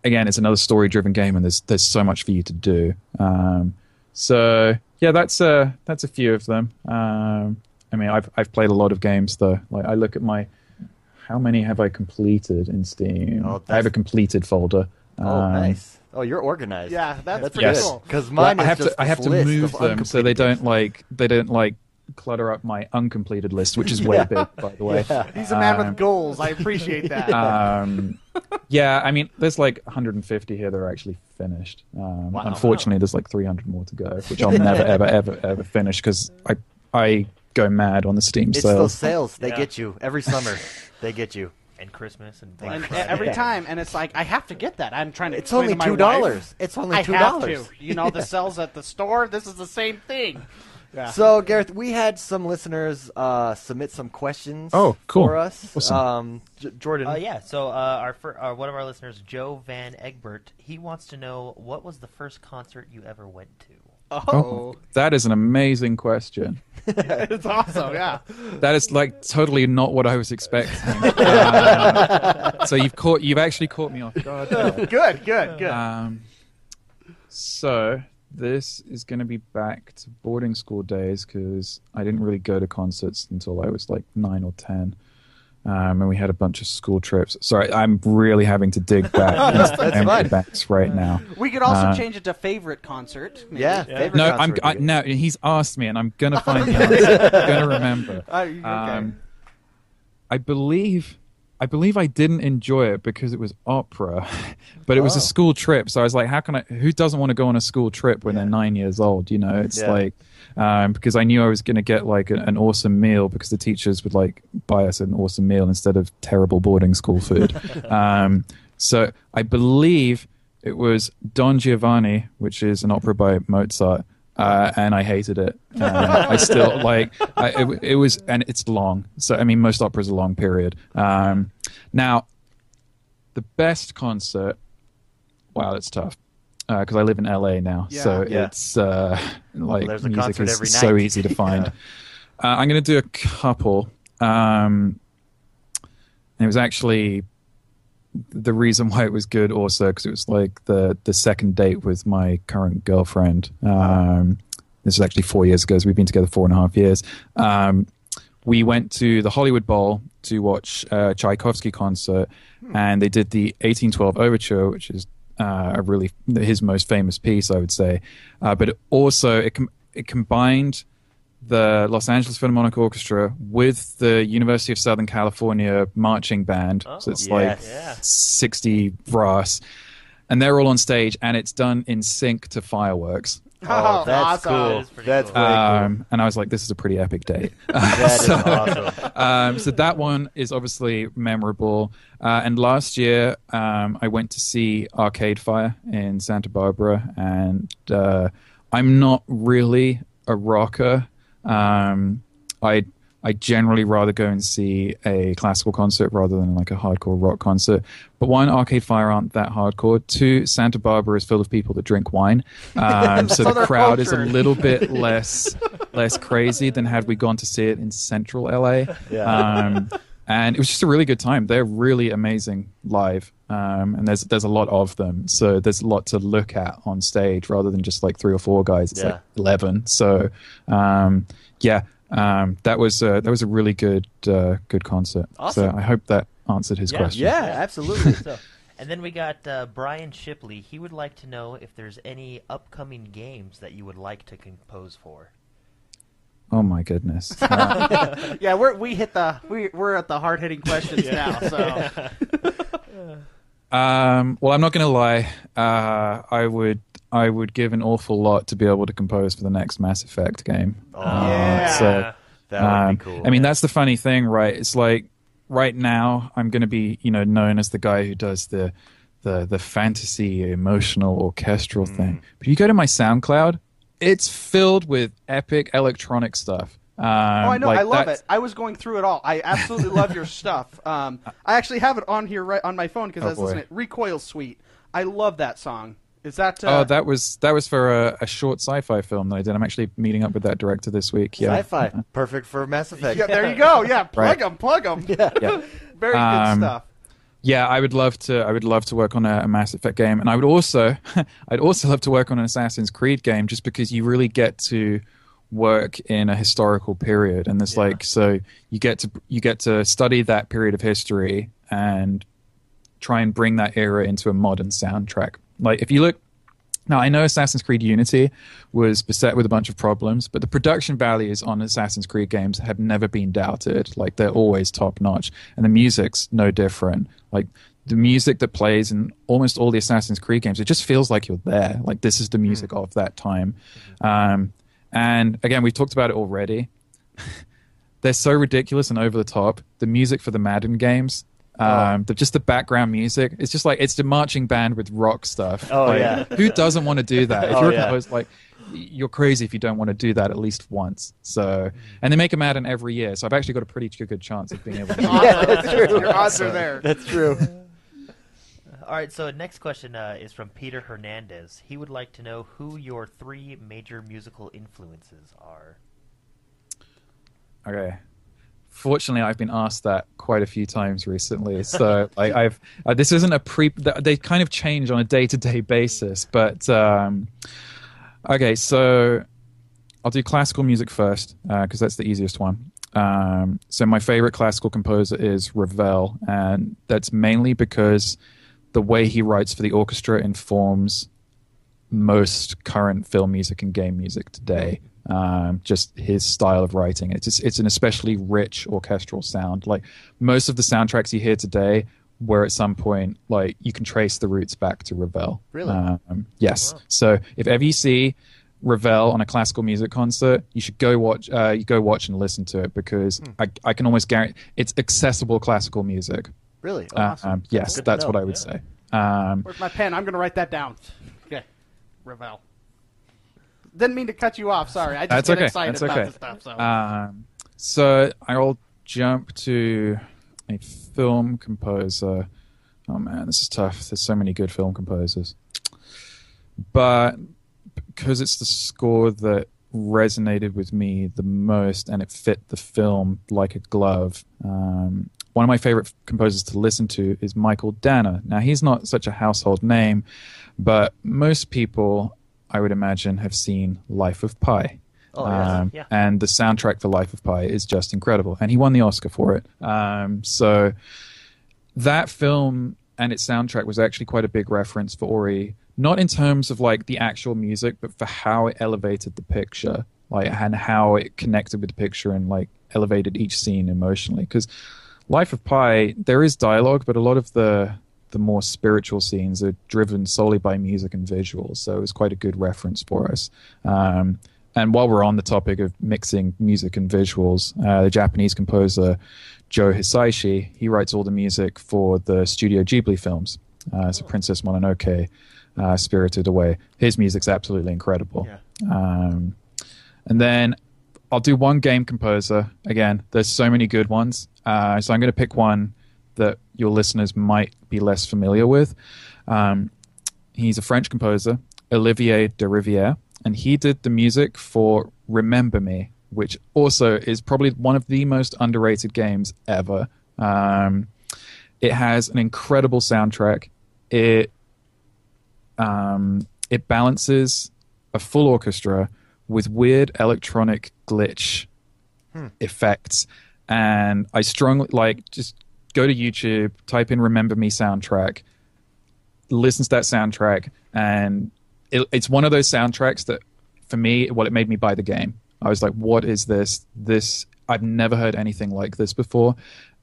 again, it's another story driven game, and there's there's so much for you to do. Um, so yeah, that's uh that's a few of them. Um, I mean, I've I've played a lot of games though. Like I look at my how many have I completed in Steam?
Oh,
I have a completed folder.
Oh,
Um,
nice. Oh, you're organized.
Yeah, that's,
That's
pretty
Yes.
cool.
Because
Well,
mine
I have
just
to I have
this
to move them so they don't like they don't like clutter up my uncompleted list, which is way big by the way.
He's a man
Um,
with goals. I appreciate that.
Um, yeah, I mean, there's like 150 here that are actually finished. Um,
Wow.
Unfortunately, there's like 300 more to go, which I'll never, ever, ever, ever finish because I I go mad on the Steam
It's those
sales.
sales. They
Yeah.
get you every summer. they get you.
and Christmas and
and every
Yeah.
time, and it's like I have to get that. I'm trying to.
It's only
to my
two dollars. It's only two dollars.
You know, the sales at the store. This is the same thing. Yeah.
So Gareth, we had some listeners uh, submit some questions.
Oh, cool.
for us.
Awesome.
Um, J- Jordan.
Uh, yeah, so uh, our, fir- uh, one of our listeners, Joe Van Egbert, he wants to know what was the first concert you ever went to?
oh,
that is an amazing question.
it's awesome. Yeah.
That is like totally not what I was expecting. Um, so you've caught, you've actually caught me off guard.
Good. Good. Good.
Um, so this is going to be back to boarding school days because I didn't really go to concerts until I was like nine or ten. Um, and we had a bunch of school trips. Sorry, I'm really having to dig back into the memory right now.
we could also
uh,
change it to favorite concert. maybe.
yeah, favorite
No, I'm I,
would
no. He's asked me, and I'm gonna find the answer. I'm gonna remember.
Uh, okay.
Um, I believe, I believe I didn't enjoy it because it was opera, but it was
Oh.
a school trip. So I was like, how can I? Who doesn't want to go on a school trip when they're nine years old? You know, it's
Yeah.
like um, because I knew I was going to get like a, an awesome meal because the teachers would like buy us an awesome meal instead of terrible boarding school food. um, so I believe it was Don Giovanni, which is an opera by Mozart. Uh, and I hated it. Uh, I still like I, it. It was, and it's long. So I mean, most operas are long period. Um, now, the best concert. Wow, that's tough because I live in LA now,
Yeah.
so
Yeah.
it's uh, like
a
music is so easy to find. uh, I'm going to do a couple. Um, it was actually the reason why it was good also because it was like the the second date with my current girlfriend. Um, this is actually four years ago. So we've been together four and a half years. Um, we went to the Hollywood Bowl to watch a Tchaikovsky concert, and they did the 1812 Overture, which is uh, a really his most famous piece, I would say. Uh, but it also it com- it combined the Los Angeles Philharmonic Orchestra with the University of Southern California marching band. so it's like.
Yeah.
60 brass. And they're all on stage, and it's done in sync to fireworks.
Oh, that's
awesome.
cool.
That is pretty
That's
cool.
cool.
Um, and I was like, this is a pretty epic date.
That is awesome.
um, so that one is obviously memorable. Uh, and last year, um, I went to see Arcade Fire in Santa Barbara, and uh, I'm not really a rocker. Um, I I generally rather go and see a classical concert rather than like a hardcore rock concert. But one, Arcade Fire aren't that hardcore. Two, Santa Barbara is full of people that drink wine, um, so,
So
the
they're
crowd is a little bit less less crazy than had we gone to see it in Central LA.
Yeah.
Um, and it was just a really good time. They're really amazing live, um, and there's there's a lot of them, so there's a lot to look at on stage rather than just like three or four guys. It's
Yeah.
like eleven. So um, yeah, um, that was uh, that was a really good uh, good concert.
Awesome.
So I hope that answered his
Yeah.
question.
Yeah, absolutely.
So, and then we got uh, Brian Shipley. He would like to know if there's any upcoming games that you would like to compose for.
Oh my goodness. Uh,
Yeah, we're we hit the we we're at the hard hitting questions now. So
Um, well, I'm not going to lie. Uh, I would I would give an awful lot to be able to compose for the next Mass Effect game.
Oh,
Yeah.
So,
that would
um,
be cool.
I mean, that's the funny thing, right? It's like right now I'm going to be, you know, known as the guy who does the the the fantasy, emotional, orchestral
Mm.
thing. But you go to my SoundCloud, it's filled with epic electronic stuff. Um,
Oh, I know.
like
I love
that's-
it. I was going through it all. I absolutely love your stuff. Um, I actually have it on here right on my phone because
Oh,
I was listening.
boy.
to it. Recoil Suite. I love that song. Is that? Uh,
oh, that was that was for a, a short sci-fi film that I did. I'm actually meeting up with that director this week. Yeah,
Sci-fi, perfect for Mass Effect.
yeah, there you go. Yeah, plug
Right.
them, plug them.
Yeah.
yeah.
Very good
Um,
stuff.
Yeah, I would love to. I would love to work on a, a Mass Effect game, and I would also, I'd also love to work on an Assassin's Creed game, just because you really get to work in a historical period, and there's like so you get to you get to study that period of history and try and bring that era into a modern soundtrack. Like if you look now, I know Assassin's Creed Unity was beset with a bunch of problems, but the production values on Assassin's Creed games have never been doubted. Like they're always top notch, and the music's no different. Like the music that plays in almost all the Assassin's Creed games, it just feels like you're there. Like this is the music of that time. Um, and again, we've talked about it already. they're so ridiculous and over the top. The music for the Madden games. Um, the, just the background music. It's just like it's the marching band with rock stuff.
Oh,
Like,
yeah.
Who doesn't want to do that? If
Oh,
you're
yeah.
a composer, like you're crazy if you don't want to do that at least once. So, and they make a Madden every year, so I've actually got a pretty good chance of being able to. do that.
Yeah, that's true.
Your odds are there.
That's true.
All right, so next question uh, is from Peter Hernandez. He would like to know who your three major musical influences are.
Okay. Fortunately, I've been asked that quite a few times recently. So like, I've uh, this isn't a pre they kind of change on a day to day basis. But um, okay, so I'll do classical music first because that's the easiest one. Um, so my favorite classical composer is Ravel, and that's mainly because the way he writes for the orchestra informs most current film music and game music today. Um, just his style of writing. It's just, it's an especially rich orchestral sound. Like most of the soundtracks you hear today were at some point like you can trace the roots back to Ravel.
Really?
Um, yes. So if ever you see Ravel on a classical music concert, you should go watch. Uh, you go watch and listen to it because I, I can almost guarantee it's accessible classical music.
Really? Oh,
Uh, um, yes,
Good
that's
know,
what I would
yeah.
say. Um,
Where's my pen? I'm going to write that down. Okay, Ravel. Didn't mean to cut you off. Sorry, I just
That's
get
okay.
excited
That's
about
okay.
this stuff. So
Um, so I'll jump to a film composer. Oh man, this is tough. There's so many good film composers, but because it's the score that resonated with me the most and it fit the film like a glove. Um, one of my favorite composers to listen to is Mychael Danna. Now he's not such a household name, but most people, I would imagine, have seen Life of Pi.
Oh.
Um,
Yeah.
And the soundtrack for Life of Pi is just incredible. And he won the Oscar for it. Um, so that film and its soundtrack was actually quite a big reference for Ori, not in terms of like the actual music, but for how it elevated the picture, like and how it connected with the picture and like elevated each scene emotionally. Because Life of Pi, there is dialogue, but a lot of the the more spiritual scenes are driven solely by music and visuals. So it was quite a good reference for us. Um, and while we're on the topic of mixing music and visuals, uh, the Japanese composer Joe Hisaishi, he writes all the music for the Studio Ghibli films. Uh, so Princess Mononoke, uh, Spirited Away. His music's absolutely incredible. Um, and then I'll do one game composer. Again, there's so many good ones. Uh, so I'm going to pick one that your listeners might be less familiar with. Um, he's a French composer, Olivier Derivière, and he did the music for Remember Me, which also is probably one of the most underrated games ever. Um, it has an incredible soundtrack. It um, it balances a full orchestra with weird electronic glitch effects, and I strongly like just go to YouTube, type in "Remember Me" soundtrack, listen to that soundtrack, and it, it's one of those soundtracks that, for me, well, it made me buy the game. I was like, "What is this? This I've never heard anything like this before,"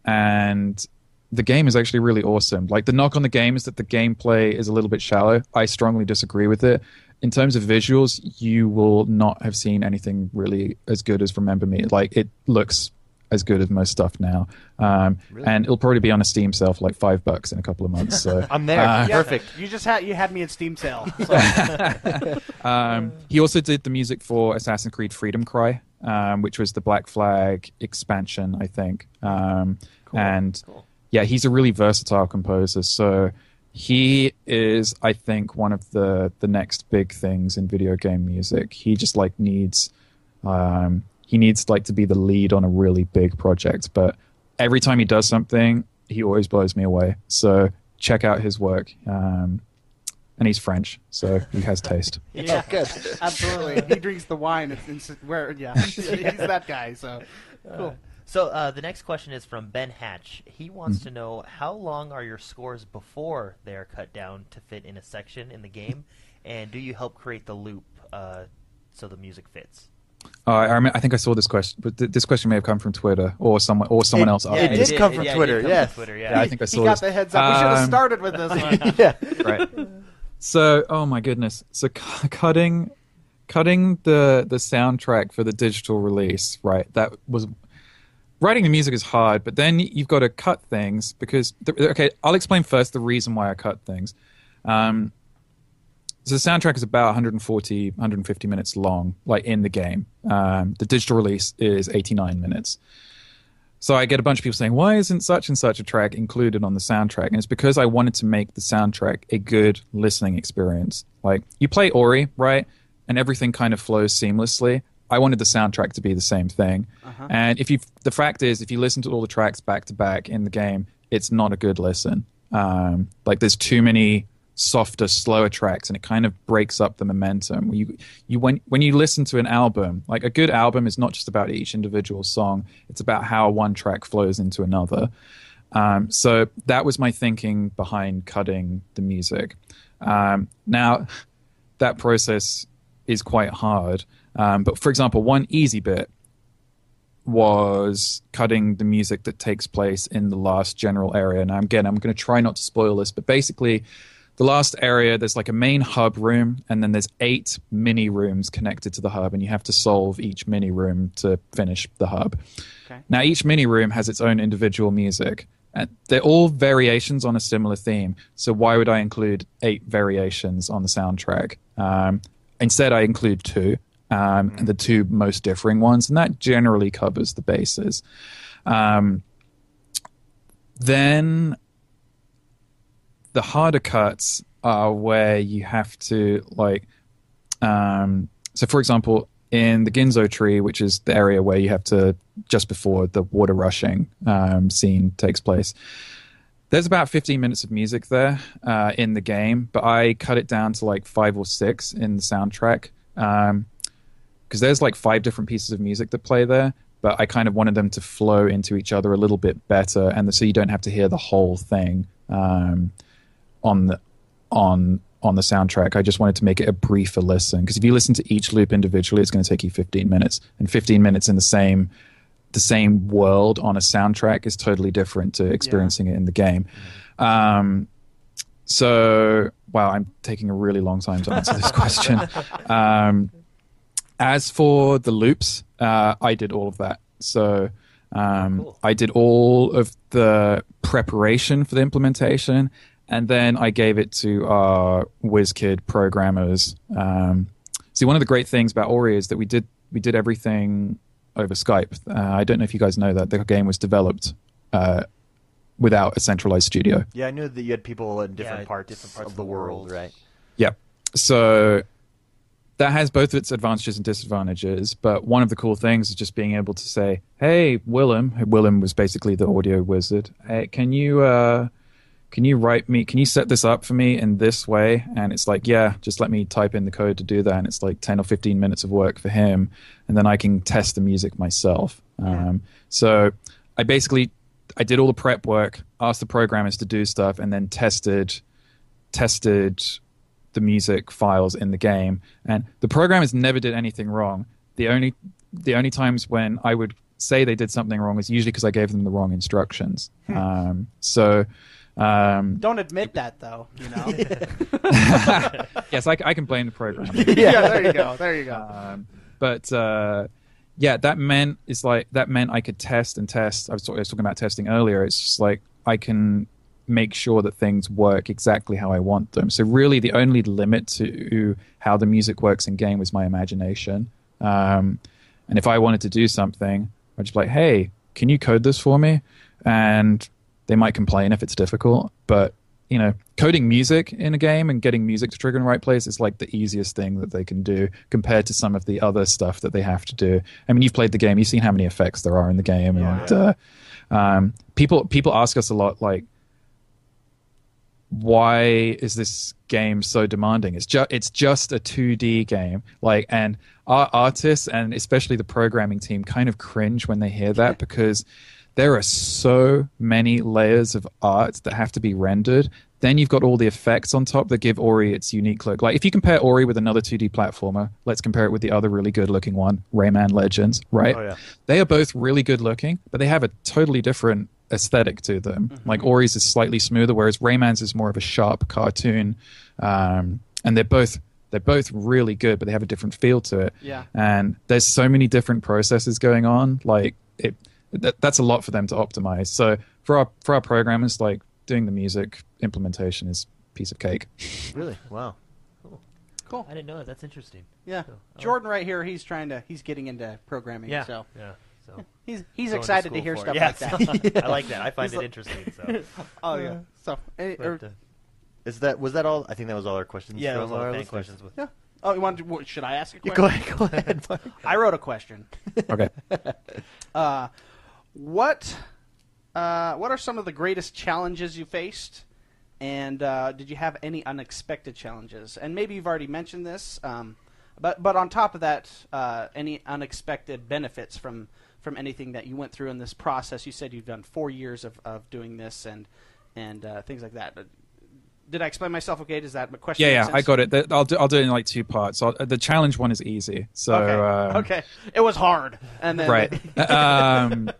and the game is actually really awesome. Like the knock on the game is that the gameplay is a little bit shallow. I strongly disagree with it. In terms of visuals, you will not have seen anything really as good as Remember Me. Like it looks as good as most stuff now, um, and it'll probably be on a Steam sale for like five bucks in a couple of months. So
I'm there.
Uh,
Yeah,
Perfect.
You just had you had me at Steam sale. So.
Um, he also did the music for Assassin's Creed Freedom Cry, um, which was the Black Flag expansion, I think. Um, And yeah, he's a really versatile composer. So he is, I think, one of the the next big things in video game music. He just like needs, um, he needs like to be the lead on a really big project. But every time he does something, he always blows me away. So check out his work. Um, and he's French, so he has taste.
Yeah,
Oh, good.
absolutely. he drinks the wine. It's, it's where yeah, he's that guy. So cool.
So uh, the next question is from Ben Hatch. He wants
Hmm.
to know how long are your scores before they are cut down to fit in a section in the game, and do you help create the loop uh, so the music fits?
Uh, I, rem- I think I saw this question, but th- this question may have come from Twitter or someone or someone
It-
else.
yeah,
asked
it did come from
yeah,
Twitter,
did come
yes.
from Twitter,
Yeah,
yeah.
I think I saw
he got
this.
the heads up. we should have
Um,
started with this one.
yeah.
right. So, oh my goodness. So cu- cutting cutting the the soundtrack for the digital release, right? That was writing the music is hard, but then you've got to cut things because the, okay, I'll explain first the reason why I cut things. Um so the soundtrack is about 140 150 minutes long like in the game. Um the digital release is 89 minutes. So I get a bunch of people saying, "Why isn't such and such a track included on the soundtrack?" And it's because I wanted to make the soundtrack a good listening experience. Like you play Ori, right, and everything kind of flows seamlessly. I wanted the soundtrack to be the same thing. And if you, the fact is, if you listen to all the tracks back to back in the game, it's not a good listen. Um, like there's too many softer, slower tracks, and it kind of breaks up the momentum. You, you when when you listen to an album, like a good album is not just about each individual song; it's about how one track flows into another. Um, so that was my thinking behind cutting the music. Um, now, that process is quite hard. Um, but for example, one easy bit was cutting the music that takes place in the last general area. Now, again, I'm going to try not to spoil this, but basically, the last area, there's like a main hub room, and then there's eight mini rooms connected to the hub, and you have to solve each mini room to finish the hub.
Okay.
Now, each mini room has its own individual music. And they're all variations on a similar theme. So why would I include eight variations on the soundtrack? Um, instead, I include two, um, and the two most differing ones, and that generally covers the bases. Um, then the harder cuts are where you have to like um, so for example in the Ginso tree which is the area where you have to just before the water rushing um, scene takes place there's about 15 minutes of music there uh, in the game but i cut it down to like five or six in the soundtrack because there's like five different pieces of music that play there but i kind of wanted them to flow into each other a little bit better and so you don't have to hear the whole thing um, on the on on the soundtrack. I just wanted to make it a briefer listen because if you listen to each loop individually, it's going to take you 15 minutes, and 15 minutes in the same the same world on a soundtrack is totally different to experiencing it in the game. Um, so, wow, I'm taking a really long time to answer this question. Um, as for the loops, uh, I did all of that. So um,
Cool.
I did all of the preparation for the implementation, and then I gave it to our WizKid programmers. Um, see, one of the great things about Ori is that we did we did everything over Skype. Uh, I don't know if you guys know that the game was developed uh, without a centralized studio.
Yeah, I knew that you had people in different
Yeah,
parts,
different parts
of the world, right?
Yep. So that has both its advantages and disadvantages. But one of the cool things is just being able to say, "Hey, Willem." Willem was basically the audio wizard. Hey, can you uh, can you write me? Can you set this up for me in this way? And it's like, yeah, just let me type in the code to do that. And it's like ten or fifteen minutes of work for him, and then I can test the music myself. Um, so I basically I did all the prep work, asked the programmers to do stuff, and then tested tested the music files in the game and the programmers never did anything wrong the only the only times when i would say they did something wrong is usually because i gave them the wrong instructions um, so um,
Don't admit that though. You know.
yes I, I can blame the program
yeah. There you go. There you go.
um, but uh, yeah, that meant it's like that meant I could test and test. I was, I was talking about testing earlier. It's just like I can make sure that things work exactly how I want them. So really, the only limit to how the music works in game was my imagination. Um, and if I wanted to do something, I'd just be like, "Hey, can you code this for me?" And they might complain if it's difficult, but you know, coding music in a game and getting music to trigger in the right place is like the easiest thing that they can do compared to some of the other stuff that they have to do. I mean, you've played the game, you've seen how many effects there are in the game, and uh, um, people people ask us a lot, like, why is this game so demanding? It's just it's just a 2D game, like, and our artists and especially the programming team kind of cringe when they hear that because there are so many layers of art that have to be rendered. Then you've got all the effects on top that give Ori its unique look. Like if you compare Ori with another 2D platformer, let's compare it with the other really good looking one, Rayman Legends, right?
Oh, yeah.
They are both really good looking, but they have a totally different aesthetic to them. Like Ori's is slightly smoother, whereas Rayman's is more of a sharp cartoon. Um, and they're both they're both really good, but they have a different feel to it.
Yeah.
And there's so many different processes going on. Like it, that, that's a lot for them to optimize. So for our for our programmers, like doing the music implementation is piece of cake.
Really? Wow.
Cool.
I didn't know that. That's interesting.
Yeah.
So, oh.
Jordan right here, he's trying to he's getting into programming.
Yeah.
So
Yeah. So
he's he's excited to
school
hear stuff
it.
like
Yeah,
that.
I like that. I find
He's
it
like-
interesting. So,
oh yeah. So eh, or-
but, uh,
Is that was that all? I think that was all our questions.
yeah,
from
those are
our
the questions. With,
yeah. Oh, you want to, what, should I ask a
Yeah,
question?
go ahead. Go ahead.
I wrote a question.
Okay.
Uh, what uh, what are some of the greatest challenges you faced, and uh, did you have any unexpected challenges? And maybe you've already mentioned this, um, but but on top of that, uh, any unexpected benefits from from anything that you went through in this process? You said you've done four years of, of doing this and and uh, things like that. Did I explain myself okay? Does that my question?
Yeah, yeah? I got it. I'll do, I'll do it in like two parts. I'll, the challenge one is easy. So
Okay.
um,
okay. It was hard, and then
right. um,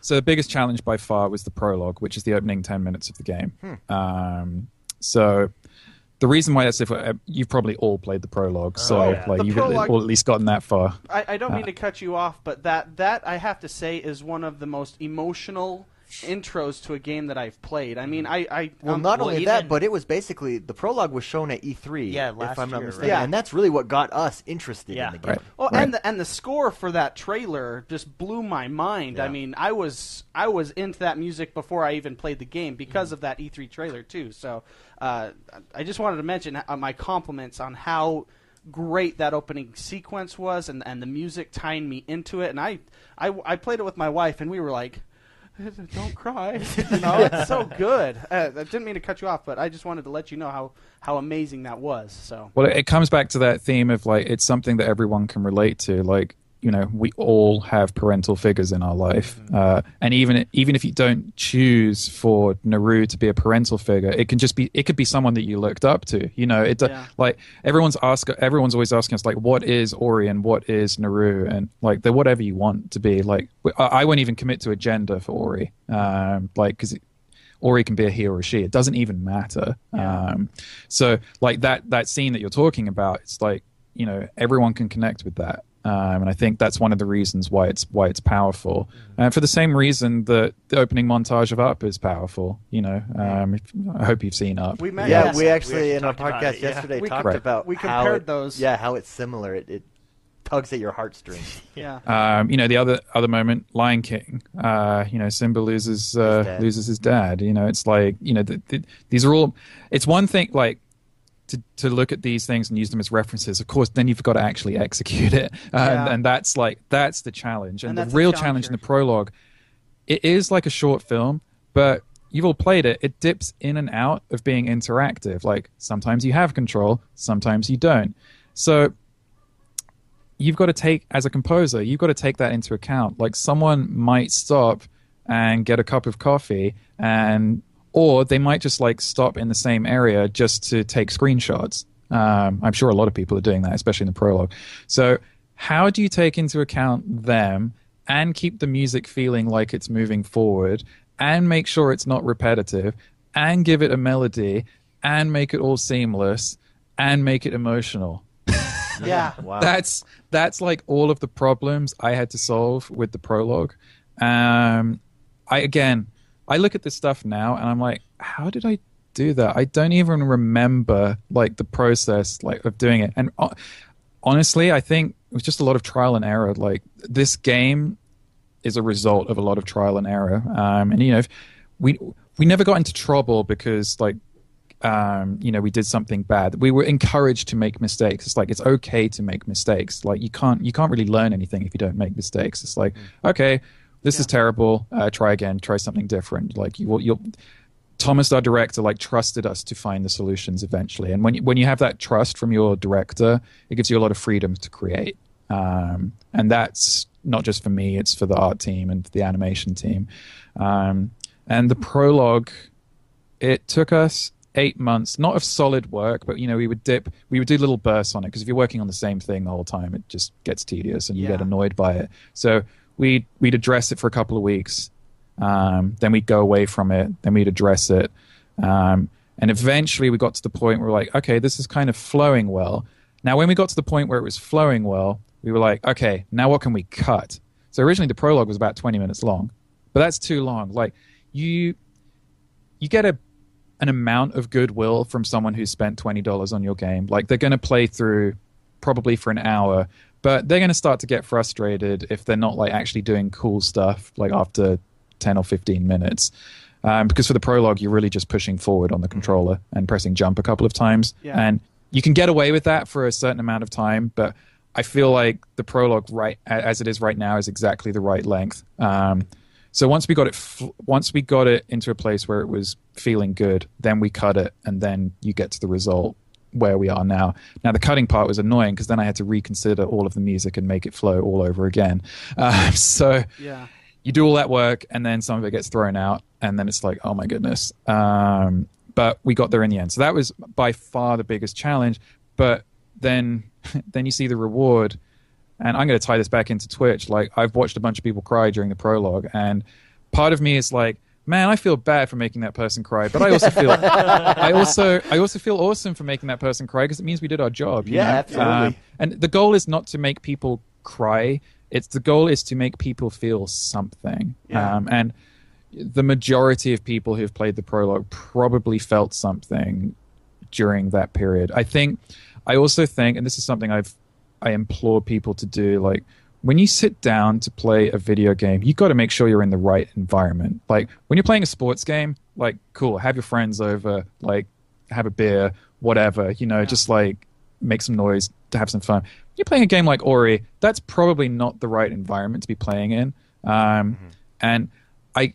so the biggest challenge by far was the prologue, which is the opening ten minutes of the game. Um, so the reason why that's different, uh, you've probably all played the prologue, so
Oh, yeah.
like you've
prologue-
all at least gotten that far.
I, I don't mean
Uh,
to cut you off, but that that I have to say is one of the most emotional intros to a game that I've played. I mean, I, I
Well,
um,
not
well,
only that, but it was basically the prologue was shown at E3.
Yeah,
if
last
I'm not
year,
mistaken,
right? Yeah.
and that's really what got us interested
Yeah.
in the game.
Right.
Well,
Right.
and the and the score for that trailer just blew my mind. I mean, I was I was into that music before I even played the game because
Mm-hmm.
of that E3 trailer too. So, uh, I just wanted to mention uh, my compliments on how great that opening sequence was, and and the music tying me into it. And I I, I played it with my wife, and we were like. Don't cry. you know, it's so good. Uh, I didn't mean to cut you off, but I just wanted to let you know how, how amazing that was. So
Well, it, it comes back to that theme of like it's something that everyone can relate to. Like you know, we all have parental figures in our life, uh, and even even if you don't choose for Naru to be a parental figure, it can just be it could be someone that you looked up to. You know, it
Yeah.
like everyone's ask everyone's always asking us like, what is Ori and what is Naru, and like they're whatever you want to be. Like I, I won't even commit to a gender for Ori, um, like because. Ori can be a he or a she. It doesn't even matter. Um, so, like that that scene that you're talking about, it's like you know everyone can connect with that, um, and I think that's one of the reasons why it's why it's powerful. And for the same reason that the opening montage of Up is powerful. You know, um, if, I hope you've seen Up.
we met.
Yeah,
yes.
we actually
actually
in our podcast
it, yeah.
yesterday
We
talked
com-
about
we
how
compared
it-
those.
Yeah, how it's similar. It, it tugs at your heartstrings.
yeah.
Um, you know, the other other moment, Lion King. Uh, you know, Simba loses uh,
dad.
loses his dad. You know, it's like you know, th th these are all. It's one thing like to to look at these things and use them as references. Of course, then you've got to actually execute it, uh, and,
Yeah.
and that's like that's the challenge. And,
And
the real
challenge
challenge in the prologue, it is like a short film, but you've all played it. It dips in and out of being interactive. Like sometimes you have control, sometimes you don't. So you've got to take as a composer you've got to take that into account like someone might stop and get a cup of coffee and or they might just like stop in the same area just to take screenshots um, i'm sure a lot of people are doing that especially in the prologue so how do you take into account them and keep the music feeling like it's moving forward and make sure it's not repetitive and give it a melody and make it all seamless and make it emotional
Yeah.
Wow.
that's that's like all of the problems I had to solve with the prologue. Um, I again, I look at this stuff now and I'm like, how did I do that? I don't even remember like the process like of doing it. And uh, honestly, I think it was just a lot of trial and error. Like this game is a result of a lot of trial and error. Um, and you know, we we never got into trouble because like um, you know we did something bad. We were encouraged to make mistakes. It's like it's okay to make mistakes. Like you can't you can't really learn anything if you don't make mistakes. It's like okay, this is terrible. Uh, try again. Try something different. Like you you'll. Thomas, our director, like trusted us to find the solutions eventually. And when you, when you have that trust from your director, it gives you a lot of freedom to create. Um, and that's not just for me; it's for the art team and the animation team. Um, and the prologue, it took us eight months, not of solid work, but you know, we would dip, we would do little bursts on it because if you're working on the same thing the whole time, it just gets tedious and you get annoyed by it. So we'd we'd address it for a couple of weeks, um, then we'd go away from it, then we'd address it, um, and eventually we got to the point where we're like, okay, this is kind of flowing well. Now, when we got to the point where it was flowing well, we were like, okay, now what can we cut? So originally the prologue was about 20 minutes long, but that's too long. Like you, you get a an amount of goodwill from someone who's spent twenty dollars on your game. Like they're going to play through probably for an hour, but they're going to start to get frustrated if they're not like actually doing cool stuff like after ten or fifteen minutes. Um, because for the prologue, you're really just pushing forward on the controller and pressing jump a couple of times,
Yeah.
and you can get away with that for a certain amount of time. But I feel like the prologue, right as it is right now, is exactly the right length. Um, so once we got it, f- once we got it into a place where it was feeling good, then we cut it, and then you get to the result where we are now. Now the cutting part was annoying because then I had to reconsider all of the music and make it flow all over again. Um, so
Yeah.
you do all that work, and then some of it gets thrown out, and then it's like, oh my goodness. Um, but we got there in the end. So that was by far the biggest challenge. But then, then you see the reward, and I'm going to tie this back into Twitch. Like I've watched a bunch of people cry during the prologue, and part of me is like, man, I feel bad for making that person cry, but I also feel, I also, I also feel awesome for making that person cry because it means we did our job.
Yeah,
know?
absolutely.
and the goal is not to make people cry. It's the goal is to make people feel something.
Yeah.
Um, and the majority of people who've played the prologue probably felt something during that period. I think. I also think, and this is something I've I implore people to do, like when you sit down to play a video game, you got to make sure you're in the right environment. Like when you're playing a sports game, like cool, have your friends over, like have a beer, whatever, you know, just like make some noise to have some fun. You're playing a game like Ori, that's probably not the right environment to be playing in. Um, And I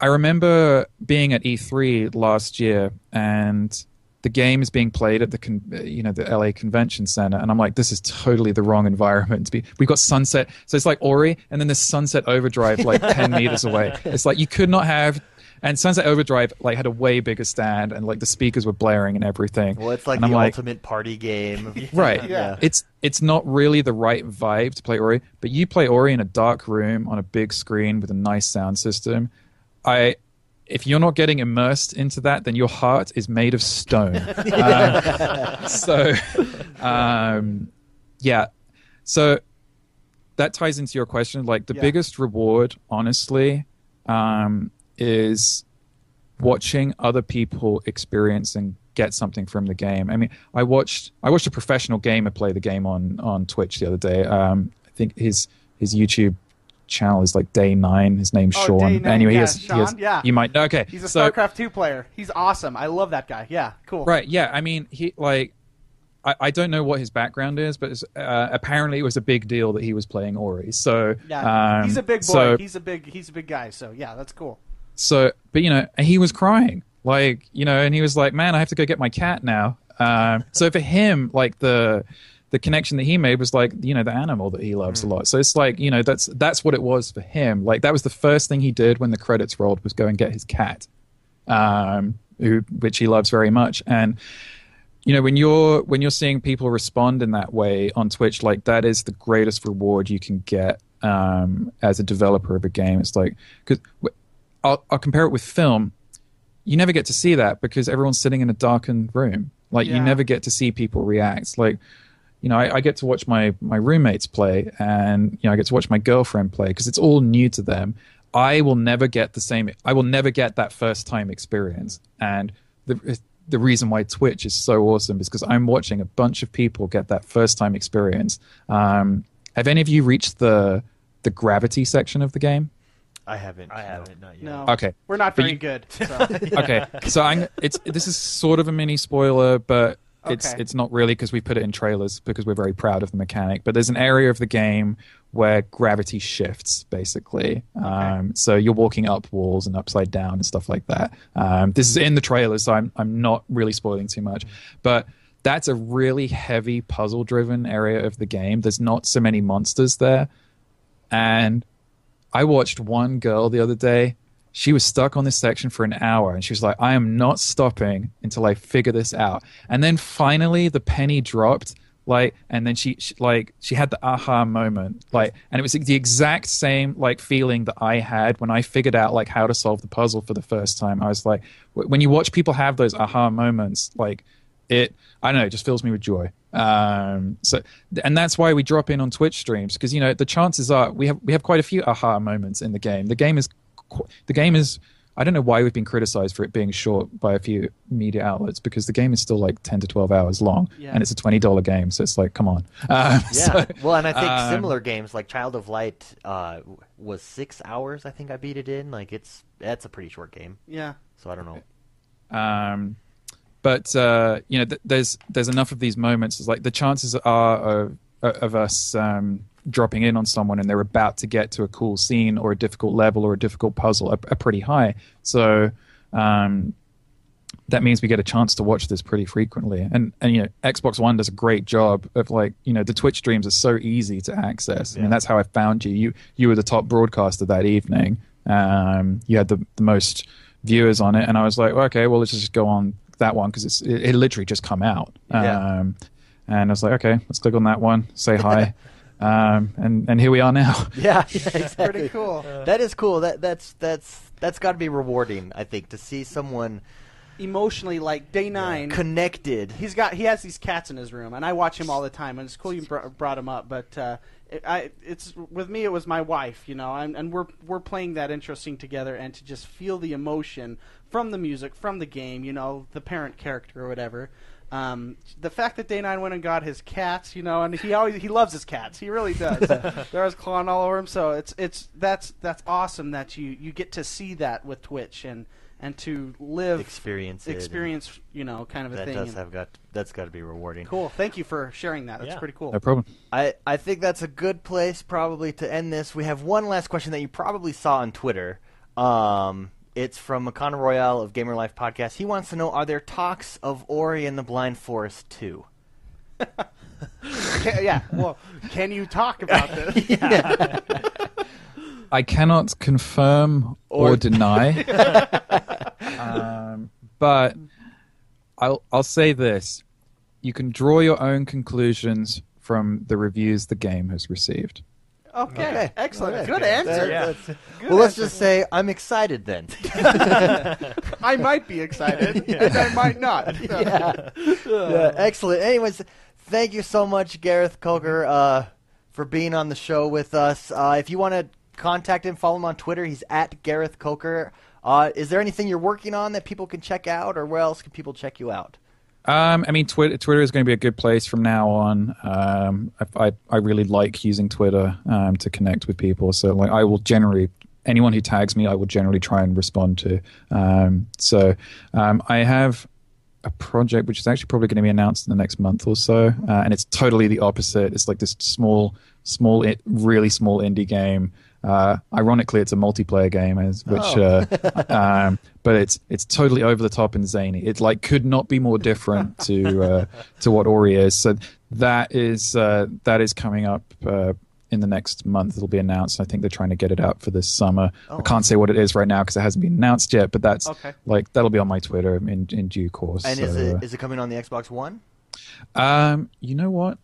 I remember being at E3 last year and the game is being played at the con- you know the LA Convention Center and I'm like this is totally the wrong environment to be we've got Sunset so it's like Ori and then there's Sunset Overdrive like 10 meters away it's like you could not have and Sunset Overdrive like had a way bigger stand and like the speakers were blaring and everything
Well, it's like
And
the
I'm like,
ultimate party game.
Right.
Yeah.
It's it's not really the right vibe to play Ori, but you play Ori in a dark room on a big screen with a nice sound system. I if you're not getting immersed into that, then your heart is made of stone. Um, so, um, yeah. So that ties into your question. Like the
Yeah.
biggest reward, honestly, um, is watching other people experience and get something from the game. I mean, I watched I watched a professional gamer play the game on on Twitch the other day. Um, I think his his YouTube channel is like Day Nine. His name's
Oh,
Sean.
Nine,
anyway, he
yeah,
has, he has-
yeah.
you might know. Okay,
He's a
so
StarCraft 2 player. He's awesome. I love that guy. Yeah, cool.
Right. Yeah. I mean, he like. I, I don't know what his background is, but uh, apparently it was a big deal that he was playing Ori. So
Yeah,
um,
he's a big boy.
So,
he's a big he's a big guy. So yeah, that's cool.
so, but you know, he was crying, like you know, and he was like, "Man, I have to go get my cat now." Um, so for him, like the the connection that he made was like you know the animal that he loves a lot. So it's like you know that's that's what it was for him. Like that was the first thing he did when the credits rolled was go and get his cat, um, who which he loves very much, and you know when you're when you're seeing people respond in that way on twitch like that is the greatest reward you can get um, as a developer of a game it's like because I'll, I'll compare it with film you never get to see that because everyone's sitting in a darkened room like
Yeah.
you never get to see people react like you know I, I get to watch my my roommates play and you know i get to watch my girlfriend play because it's all new to them i will never get the same i will never get that first time experience and the the reason why twitch is so awesome is because i'm watching a bunch of people get that first time experience um, have any of you reached the the gravity section of the game
I haven't.
I haven't. Not yet.
No.
Okay.
We're not
But
very
you-
good. So.
okay, so I'm, it's this is sort of a mini spoiler, but it's
Okay.
it's not really because we put it in trailers because we're very proud of the mechanic. But there's an area of the game where gravity shifts, basically. Um, so you're walking up walls and upside down and stuff like that. Um, this is in the trailers, so I'm I'm not really spoiling too much, but. That's a really heavy puzzle driven area of the game. There's not so many monsters there. And I watched one girl the other day. She was stuck on this section for an hour and she was like, I am not stopping until I figure this out. And then finally the penny dropped. Like, and then she, she like, she had the aha moment. Like, and it was the exact same, like, feeling that I had when I figured out, like, how to solve the puzzle for the first time. I was like, when you watch people have those aha moments, like, it i don't know it just fills me with joy um so and that's why we drop in on twitch streams because you know the chances are we have we have quite a few aha moments in the game the game is qu- the game is i don't know why we've been criticized for it being short by a few media outlets because the game is still like 10 to 12 hours long
Yeah.
and it's a $20 game so it's like come on um,
Yeah.
so-
well, and I think
um,
similar games like Child of Light uh, was six hours. I think I beat it in. Like it's that's a pretty short game.
yeah.
So I don't know.
um, but uh, you know, th- there's there's enough of these moments. It's like the chances are of, of us um, dropping in on someone and they're about to get to a cool scene or a difficult level or a difficult puzzle are, are pretty high. So um, that means we get a chance to watch this pretty frequently. And and you know, Xbox One does a great job of like you know the Twitch streams are so easy to access. I mean, that's how I found you. You you were the top broadcaster that evening. Um, you had the the most viewers on it, and I was like, okay, well, let's just go on that one because it's it, it literally just come out.
Yeah.
Um, and I was like, okay, let's click on that one, say hi, um, and and here we are now.
Yeah, yeah exactly.
Pretty cool.
That is cool. That that's that's that's got to be rewarding. I think to see someone
Emotionally, like day nine.
connected.
He's got he has these cats in his room, and I watch him all the time. And it's cool you br- brought him up, but uh, it, I it's with me. It was my wife, you know, and, and we're we're playing that interesting together, and to just feel the emotion from the music, from the game, you know, the parent character or whatever. Um, the fact that Day Nine went and got his cats, you know, and he always he loves his cats. He really does. They're always clawing all over him. So it's it's that's that's awesome that you you get to see that with Twitch and and to live
Experience it
experience, you know, kind of a
That
thing.
does
and-
have got. That's got to be rewarding.
Cool. Thank you for sharing that. That's
Yeah.
pretty cool.
No problem.
I, I think that's a good place probably to end this. We have one last question that you probably saw on Twitter. Um, it's from Makana Royale of Gamer Life Podcast. He wants to know: Are there talks of Ori and the Blind Forest 2?
Ca- yeah. Well, can you talk about this?
I cannot confirm or,
Or-
deny. um, but I'll I'll say this: you can draw your own conclusions from the reviews the game has received.
Okay.
Okay.
Excellent.
Okay.
Good
That-
answer.
Yeah.
that's- well, let's just say I'm excited then.
I might be excited, and I might not. So.
yeah. Yeah, excellent. Anyways, thank you so much, Gareth Coker, uh, for being on the show with us. Uh, if you want to contact him, follow him on Twitter. He's at Gareth Coker. Uh, is there anything you're working on that people can check out, or where else can people check you out?
Um, I mean, Twitter, Twitter is going to be a good place from now on. Um, I, I, I really like using Twitter um, to connect with people. So, like, I will generally anyone who tags me, I will generally try and respond to. Um, so, um, I have a project which is actually probably going to be announced in the next month or so, uh, and it's totally the opposite. It's like this small, small, really small indie game. Uh, ironically, it's a multiplayer game, as, which, uh, um, but it's it's totally over the top and zany. It like could not be more different to uh, to what Ori is. So that is uh, that is coming up. Uh, in the next month, it'll be announced. I think they're trying to get it out for this summer. I can't say what it is right now because it hasn't been announced yet. But that's
Okay.
like that'll be on my Twitter in in due course.
And
so,
is
uh,
it is it coming on the Xbox One?
um, you know what?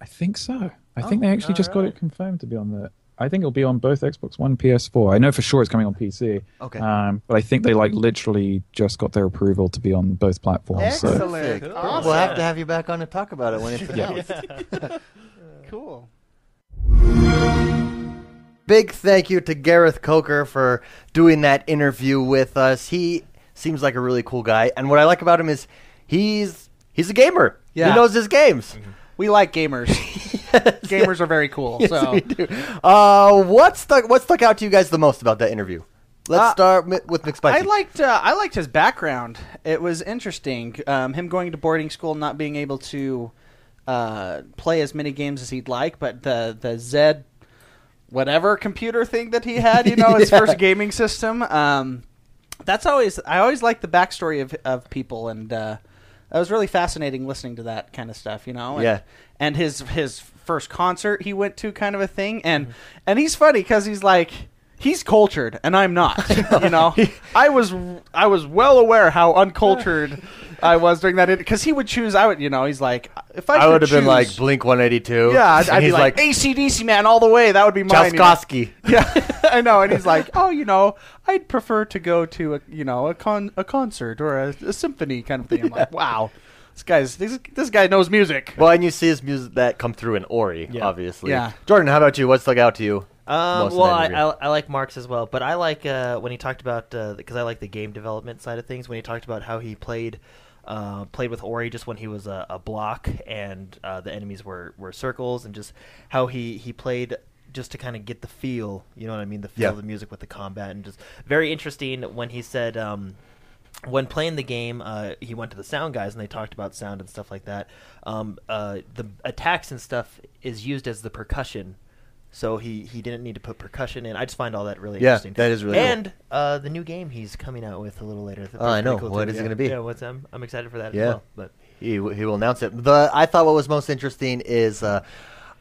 I think so. I think they actually just got it confirmed to be on the. I think it'll be on both Xbox One, PS4. I know for sure it's coming on PC.
Okay.
Um, but I think they like literally just got their approval to be on both platforms. So
Excellent.
Sick.
Awesome.
We'll have to have you back on to talk about it when it's announced.
Cool.
Big thank you to Gareth Coker for doing that interview with us. He seems like a really cool guy, and what I like about him is he's he's a gamer.
Yeah.
He knows his games.
We like gamers. Gamers are very cool.
Yes,
so
we do. Uh, what stuck? What stuck out to you guys the most about that interview? Let's
Uh,
start mi- with McSpicy.
I liked uh, I liked his background. It was interesting. Um, him going to boarding school, not being able to uh, play as many games as he'd like, but the the Z whatever computer thing that he had, you know, his
Yeah.
first gaming system. Um, that's always I always like the backstory of of people, and that was really fascinating listening to that kind of stuff. You know, and,
Yeah.
And his his first concert he went to, kind of a thing, and
Mm-hmm.
and he's funny because he's like. He's cultured, and I'm not. You know, I was I was well aware how uncultured I was during that because he would choose. I would, you know, he's like, if I,
I would have been like Blink 182.
yeah, I'd, I'd be
he's
like, ACDC man all the way. That would be mine. you know? Yeah, I know. And he's like, oh, you know, I'd prefer to go to a, you know, a con a concert or a, a symphony kind of thing. I'm like, wow, this guy's this, this guy knows music.
Well, and you see his music that come through in Ori,
Yeah.
obviously.
Yeah.
Jordan, how about you? What stuck out to you?
Um, well, I. I, I like Mark's as well, but I like uh, when he talked about because I like the game development side of things. When he talked about how he played uh, played with Ori just when he was a, a block and uh, the enemies were, were circles, and just how he, he played just to kind of get the feel. You know what I mean? The feel
Yeah.
of the music with the combat, and just very interesting when he said. Um, when playing the game, uh, he went to the sound guys and they talked about sound and stuff like that. Um, uh, the attacks and stuff is used as the percussion, so he, he didn't need to put percussion in. I just find all that really
Yeah,
interesting.
that is really cool.
and uh, the new game he's coming out with a little later.
Oh, I know.
cool
What
too.
is it gonna be?
Yeah, what's I'm I'm excited for that
Yeah.
as well. But
He, he will announce it. The I thought what was most interesting is uh,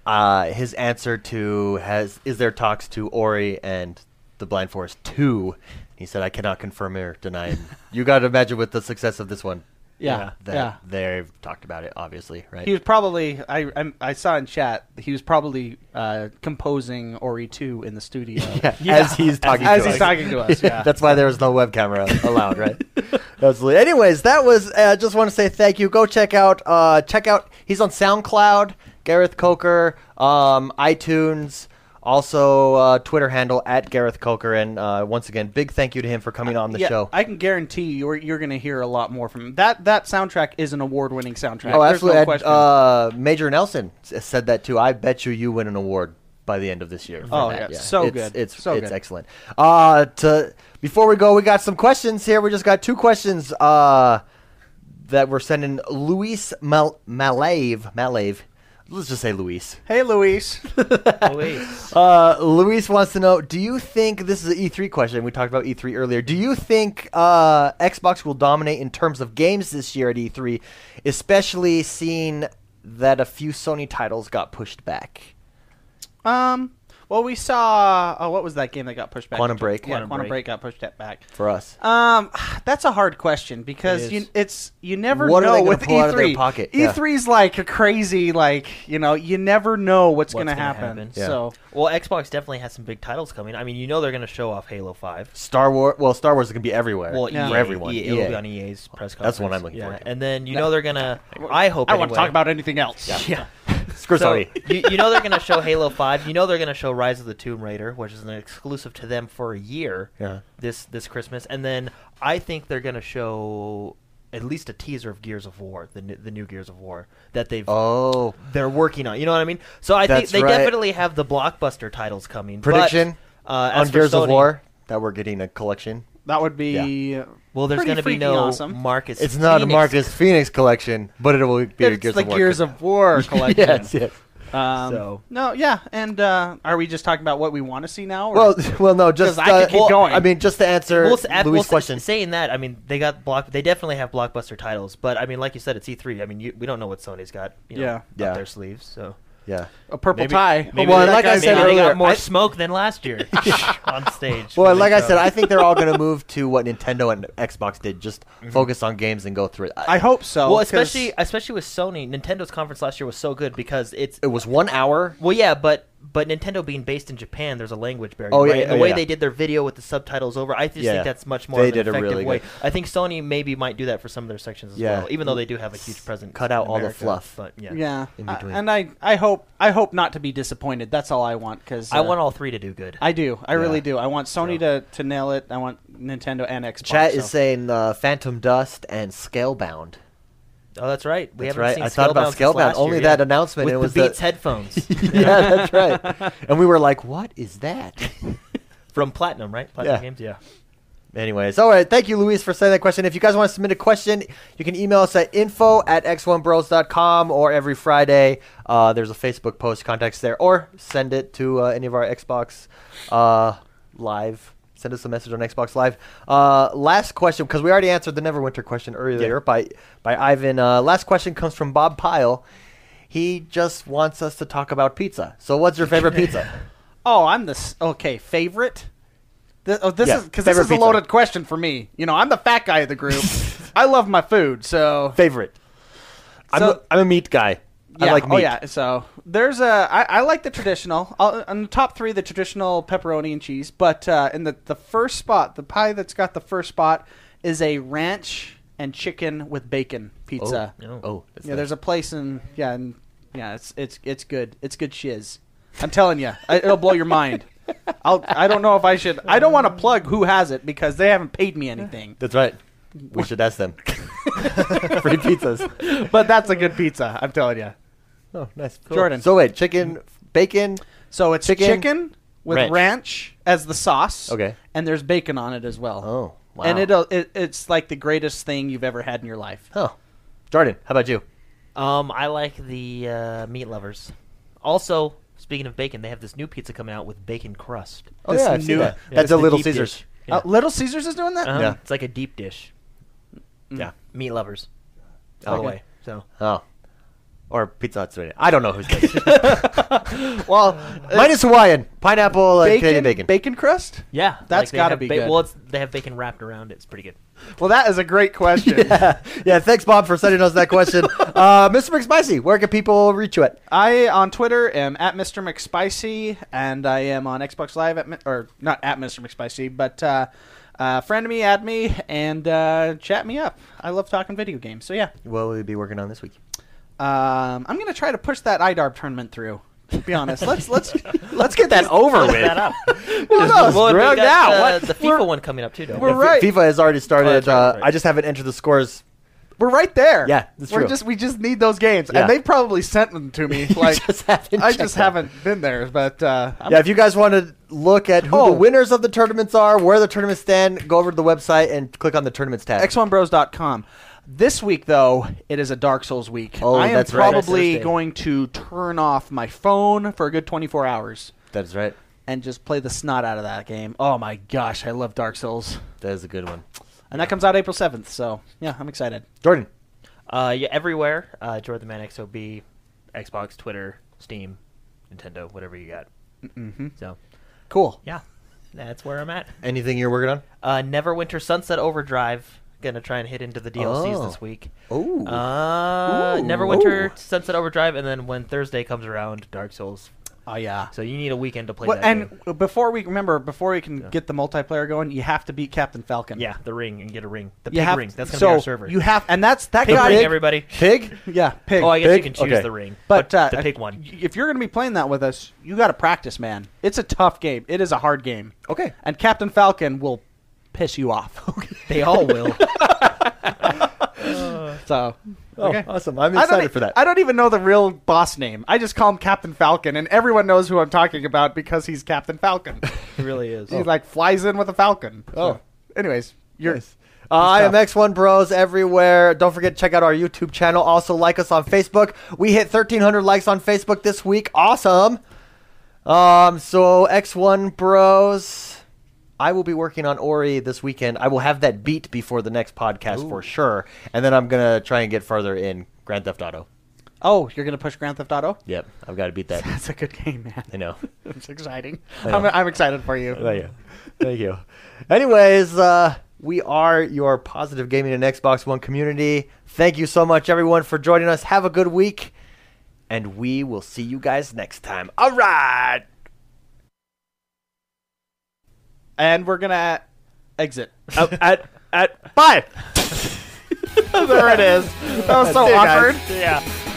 uh, his answer to has is there talks to Ori and the Blind Forest two. He said, "I cannot confirm or deny." You got to imagine with the success of this one,
Yeah,
that
yeah.
they've talked about it, obviously, right?
He was probably I I, I saw in chat he was probably uh, composing Ori two in the studio.
Yeah, as he's talking
As
to
he's
us.
talking to us, yeah.
That's why there was no web camera allowed, right? Absolutely. Anyways, that was. I uh, just want to say thank you. Go check out. Uh, check out. He's on SoundCloud. Gareth Coker, um, iTunes, also uh, Twitter handle at Gareth Coker, and uh, once again, big thank you to him for coming on the
yeah,
show.
I can guarantee you, you're you're going to hear a lot more from him. That that soundtrack is an award winning soundtrack.
oh,
There's
absolutely.
No
And, uh, Major Nelson said that too. I bet you you win an award by the end of this year.
Oh,
that.
yeah. So
it's,
good.
It's
So
it's
good.
excellent. Uh, to before we go, we got some questions here. We just got two questions. Uh, that we're sending Luis Mal- Malave. Malave. Let's just say Luis.
hey, Luis.
Luis.
Uh, Luis wants to know: Do you think this is an E3 question? We talked about E3 earlier. Do you think uh, Xbox will dominate in terms of games this year at E3, especially seeing that a few Sony titles got pushed back?
um. Well, we saw. Oh, what was that game that got pushed back?
Quantum Break.
Yeah,
Quantum
Quantum
Break.
Break got pushed back.
For us,
Um, that's a hard question because
It
you, it's you never
What are
know
they
with
pull
E3.
out of their pocket? Yeah.
E3's like a crazy, like you know, you never know what's,
What's
gonna,
gonna
happen.
happen.
Yeah.
So
well, Xbox definitely has some big titles coming. I mean, you know they're going to show off Halo Five.
Star Wars. Well, Star Wars is gonna be everywhere.
Well,
Yeah.
EA,
for everyone.
EA, it'll
EA.
be on EA's press conference.
That's what I'm looking
yeah.
forward.
And then you know they're gonna. I hope.
I don't want to talk about anything else.
Yeah.
Screw
So
Sony.
you, you know they're going to show Halo Five. You know they're going to show Rise of the Tomb Raider, which is an exclusive to them for a year.
Yeah.
This this Christmas, and then I think they're going to show at least a teaser of Gears of War, the the new Gears of War that they've
Oh,
they're working on. You know what I mean? So I
That's
think they
right.
definitely have the blockbuster titles coming. but,
prediction
uh,
on
as for
Gears of War that we're getting a collection.
That would be.
Well, there's
Pretty
going to be
freaking
no
awesome.
Marcus.
It's not a Marcus Phoenix collection, but it will be a
It's
Gears
the
of War.
Gears of War collection.
yes, yes.
Um,
So-
no, yeah, and uh, are we just talking about what we want to see now? Or?
Well, well, no, just
'Cause I could
uh,
keep
well,
going.
I mean, just to answer
Well, s- at-
Louis'
well, s-
question.
Saying that, I mean, they got block. They definitely have blockbuster titles, but I mean, like you said, it's E3. I mean, you, we don't know what Sony's got. You know,
Yeah.
up
Yeah.
their sleeves. So
yeah.
a purple
maybe-
tie.
Maybe
Well,
they-
like I
maybe
said
they
earlier,
got more
I-
smoke than last year on stage.
Well, like I said, I think they're all going to move to what Nintendo and Xbox did, just mm-hmm. focus on games and go through it.
I hope so.
well,
'cause-
especially especially with Sony, Nintendo's conference last year was so good because it's
it was one hour.
well, yeah, but but Nintendo being based in Japan, there's a language barrier.
Oh, yeah.
And the
oh,
way
yeah.
they did their video with the subtitles over, I just
Yeah.
think that's much more
They
of an
did a
effective
really
way.
good-
I think Sony maybe might do that for some of their sections as
Yeah.
well, even though they do have a huge presence.
Cut out
in
all the fluff.
But yeah,
yeah,
in
I- and I, I hope, I hope not to be disappointed. That's all I want. Because
I want all three to do good.
I do. I
Yeah.
really do. I want Sony
So.
to, to nail it. I want Nintendo and Xbox.
Chat
so.
is saying uh, Phantom Dust and Scalebound.
Oh, that's right. We
That's
haven't
right.
seen
I thought about Scalebound.
last year,
Only
yeah.
that announcement.
with
it
the
was
Beats
the,
headphones
yeah, that's right. And we were like, "What is that?"
from Platinum, right? Platinum
Yeah.
Games, yeah.
Anyways, all right. Thank you, Luis, for saying that question. If you guys want to submit a question, you can email us at info at x1bros.com or every Friday. Uh, there's a Facebook post, contacts there, or send it to uh, any of our Xbox uh, Live. Send us a message on Xbox Live. Uh, last question, because we already answered the Neverwinter question earlier
Yeah.
by by Ivan. Uh, last question comes from Bob Pyle. He just wants us to talk about pizza. So, what's your favorite pizza?
Oh, I'm the okay favorite. Th- oh, this
Yeah,
is because this
favorite
is a loaded question for me. You know, I'm the fat guy of the group. I love my food, so
favorite. I'm,
So-
a, I'm a meat guy. I
yeah.
like meat.
Oh yeah. So there's a. I, I like the traditional. I'll, on the top three, the traditional pepperoni and cheese. But uh, in the the first spot, the pie that's got the first spot is a ranch and chicken with bacon pizza.
Oh,
No.
oh
yeah,
nice.
there's a place in yeah, and yeah, it's it's it's good. It's good shiz. I'm telling you, it'll blow your mind. I'll. I don't know if I should. I don't want to plug who has it because they haven't paid me anything.
That's right. We should ask them. Free pizzas.
But that's a good pizza. I'm telling you.
Oh, nice.
Jordan.
So wait, chicken, bacon.
So it's
Chicken,
chicken, with
ranch.
ranch. as the sauce.
Okay.
And there's bacon on it as well.
Oh, wow.
And it'll, it it's like the greatest thing you've ever had in your life.
Oh, Jordan, how about you?
Um, I like the uh, meat lovers. Also, speaking of bacon, they have this new pizza coming out with bacon crust.
Oh
This
yeah, I've seen that.
Yeah,
That's
it's
a Little Caesars.
Yeah.
Uh, Little Caesars is doing that.
Uh-huh.
Yeah.
It's like a deep dish.
Yeah.
Meat lovers. All the way. So
Oh, or Pizza Hut's doing it. I don't know who's doing it.
Well,
minus Hawaiian, pineapple, and
bacon,
Canadian bacon.
bacon crust.
yeah,
That's
they
gotta
have
be
ba-
good.
Well, it's, they have bacon wrapped around it. It's pretty good.
Well, that is a great question.
yeah, yeah. Thanks, Bob, for sending us that question. uh, Mr. McSpicy, where can people reach you at?
I on Twitter am at Mr. McSpicy, and I am on Xbox Live at or not at Mr. McSpicy, but uh, uh, friend me, add me, and uh, chat me up. I love talking video games. So yeah,
What will we be working on this week?
Um, I'm gonna try to push that IDARB tournament through. To be honest, let's let's let's get that over with.
that up.
Well, no,
well, we
right
got, uh,
what-
the FIFA
we're-
one coming up too, don't
we're?
Yeah,
right.
FIFA has already started.
Oh, right,
uh,
right.
I just haven't entered the scores.
We're right there.
Yeah, that's
We're
true.
just we just need those games,
Yeah.
and they probably sent them to me. Like
just haven't
I
checked
just
them.
haven't been there, but uh, I'm
Yeah, if you guys want to look at who
Oh.
the winners of the tournaments are, where the tournaments stand, go over to the website and click on the tournaments tab.
x1bros.com. This week, though, it is a Dark Souls week.
Oh,
I am
that's right.
probably
Thursday.
going to turn off my phone for a good 24 hours
That is right.
and just play the snot out of that game. Oh my gosh, I love Dark Souls.
That is a good one.
And that comes out April 7th, so yeah, I'm excited.
Jordan.
Uh, yeah, everywhere. Uh, Jordan the Man XOB, Xbox, Twitter, Steam, Nintendo, whatever you got.
Mm-hmm.
So,
Cool.
yeah, that's where I'm at.
Anything you're working on?
Uh, Neverwinter Sunset Overdrive. Gonna try and hit into the DLCs
Oh.
this week.
Oh.
Uh,
Ooh.
Neverwinter
Ooh.
Sunset Overdrive, and then when Thursday comes around, Dark Souls.
Oh, yeah.
So you need a weekend to play
Well,
that
and
game.
before we remember, before we can get the multiplayer going, you have to beat Captain Falcon.
Yeah, the ring and get a ring. The
you
pig
have
ring. That's gonna
so
be our server.
You have, and that's that
pig
guy.
ring, everybody.
Pig?
Yeah, pig.
Oh, I guess you can choose
Okay.
the ring,
But,
but,
uh,
the pig one.
If you're going to be playing that with us, you got to practice, man. It's a tough game. It is a hard game.
Okay.
And Captain Falcon will piss you off.
They all will.
so,
Oh,
okay.
awesome. I'm excited for that.
I don't even know the real boss name. I just call him Captain Falcon, and everyone knows who I'm talking about because he's Captain Falcon.
It really is.
He like flies in with a falcon.
Oh.
So, anyways, you're
Nice. Uh, I am X1 Bros everywhere. Don't forget to check out our YouTube channel. Also, like us on Facebook. We hit 1,300 likes on Facebook this week. Awesome. Um, so X1 Bros. I will be working on Ori this weekend. I will have that beat before the next podcast for sure, and then I'm gonna try and get further in Grand Theft Auto.
Oh, you're gonna push Grand Theft Auto?
Yep, I've got to beat that.
That's a good game, man.
I know.
It's exciting.
Know.
I'm, I'm excited for you.
Thank you. Thank you. Anyways, uh, we are your positive gaming and Xbox One community. Thank you so much, everyone, for joining us. Have a good week, and we will see you guys next time. All right.
And we're gonna exit.
Uh, at at bye.
there it is. That was so
See you guys.
awkward.
Yeah.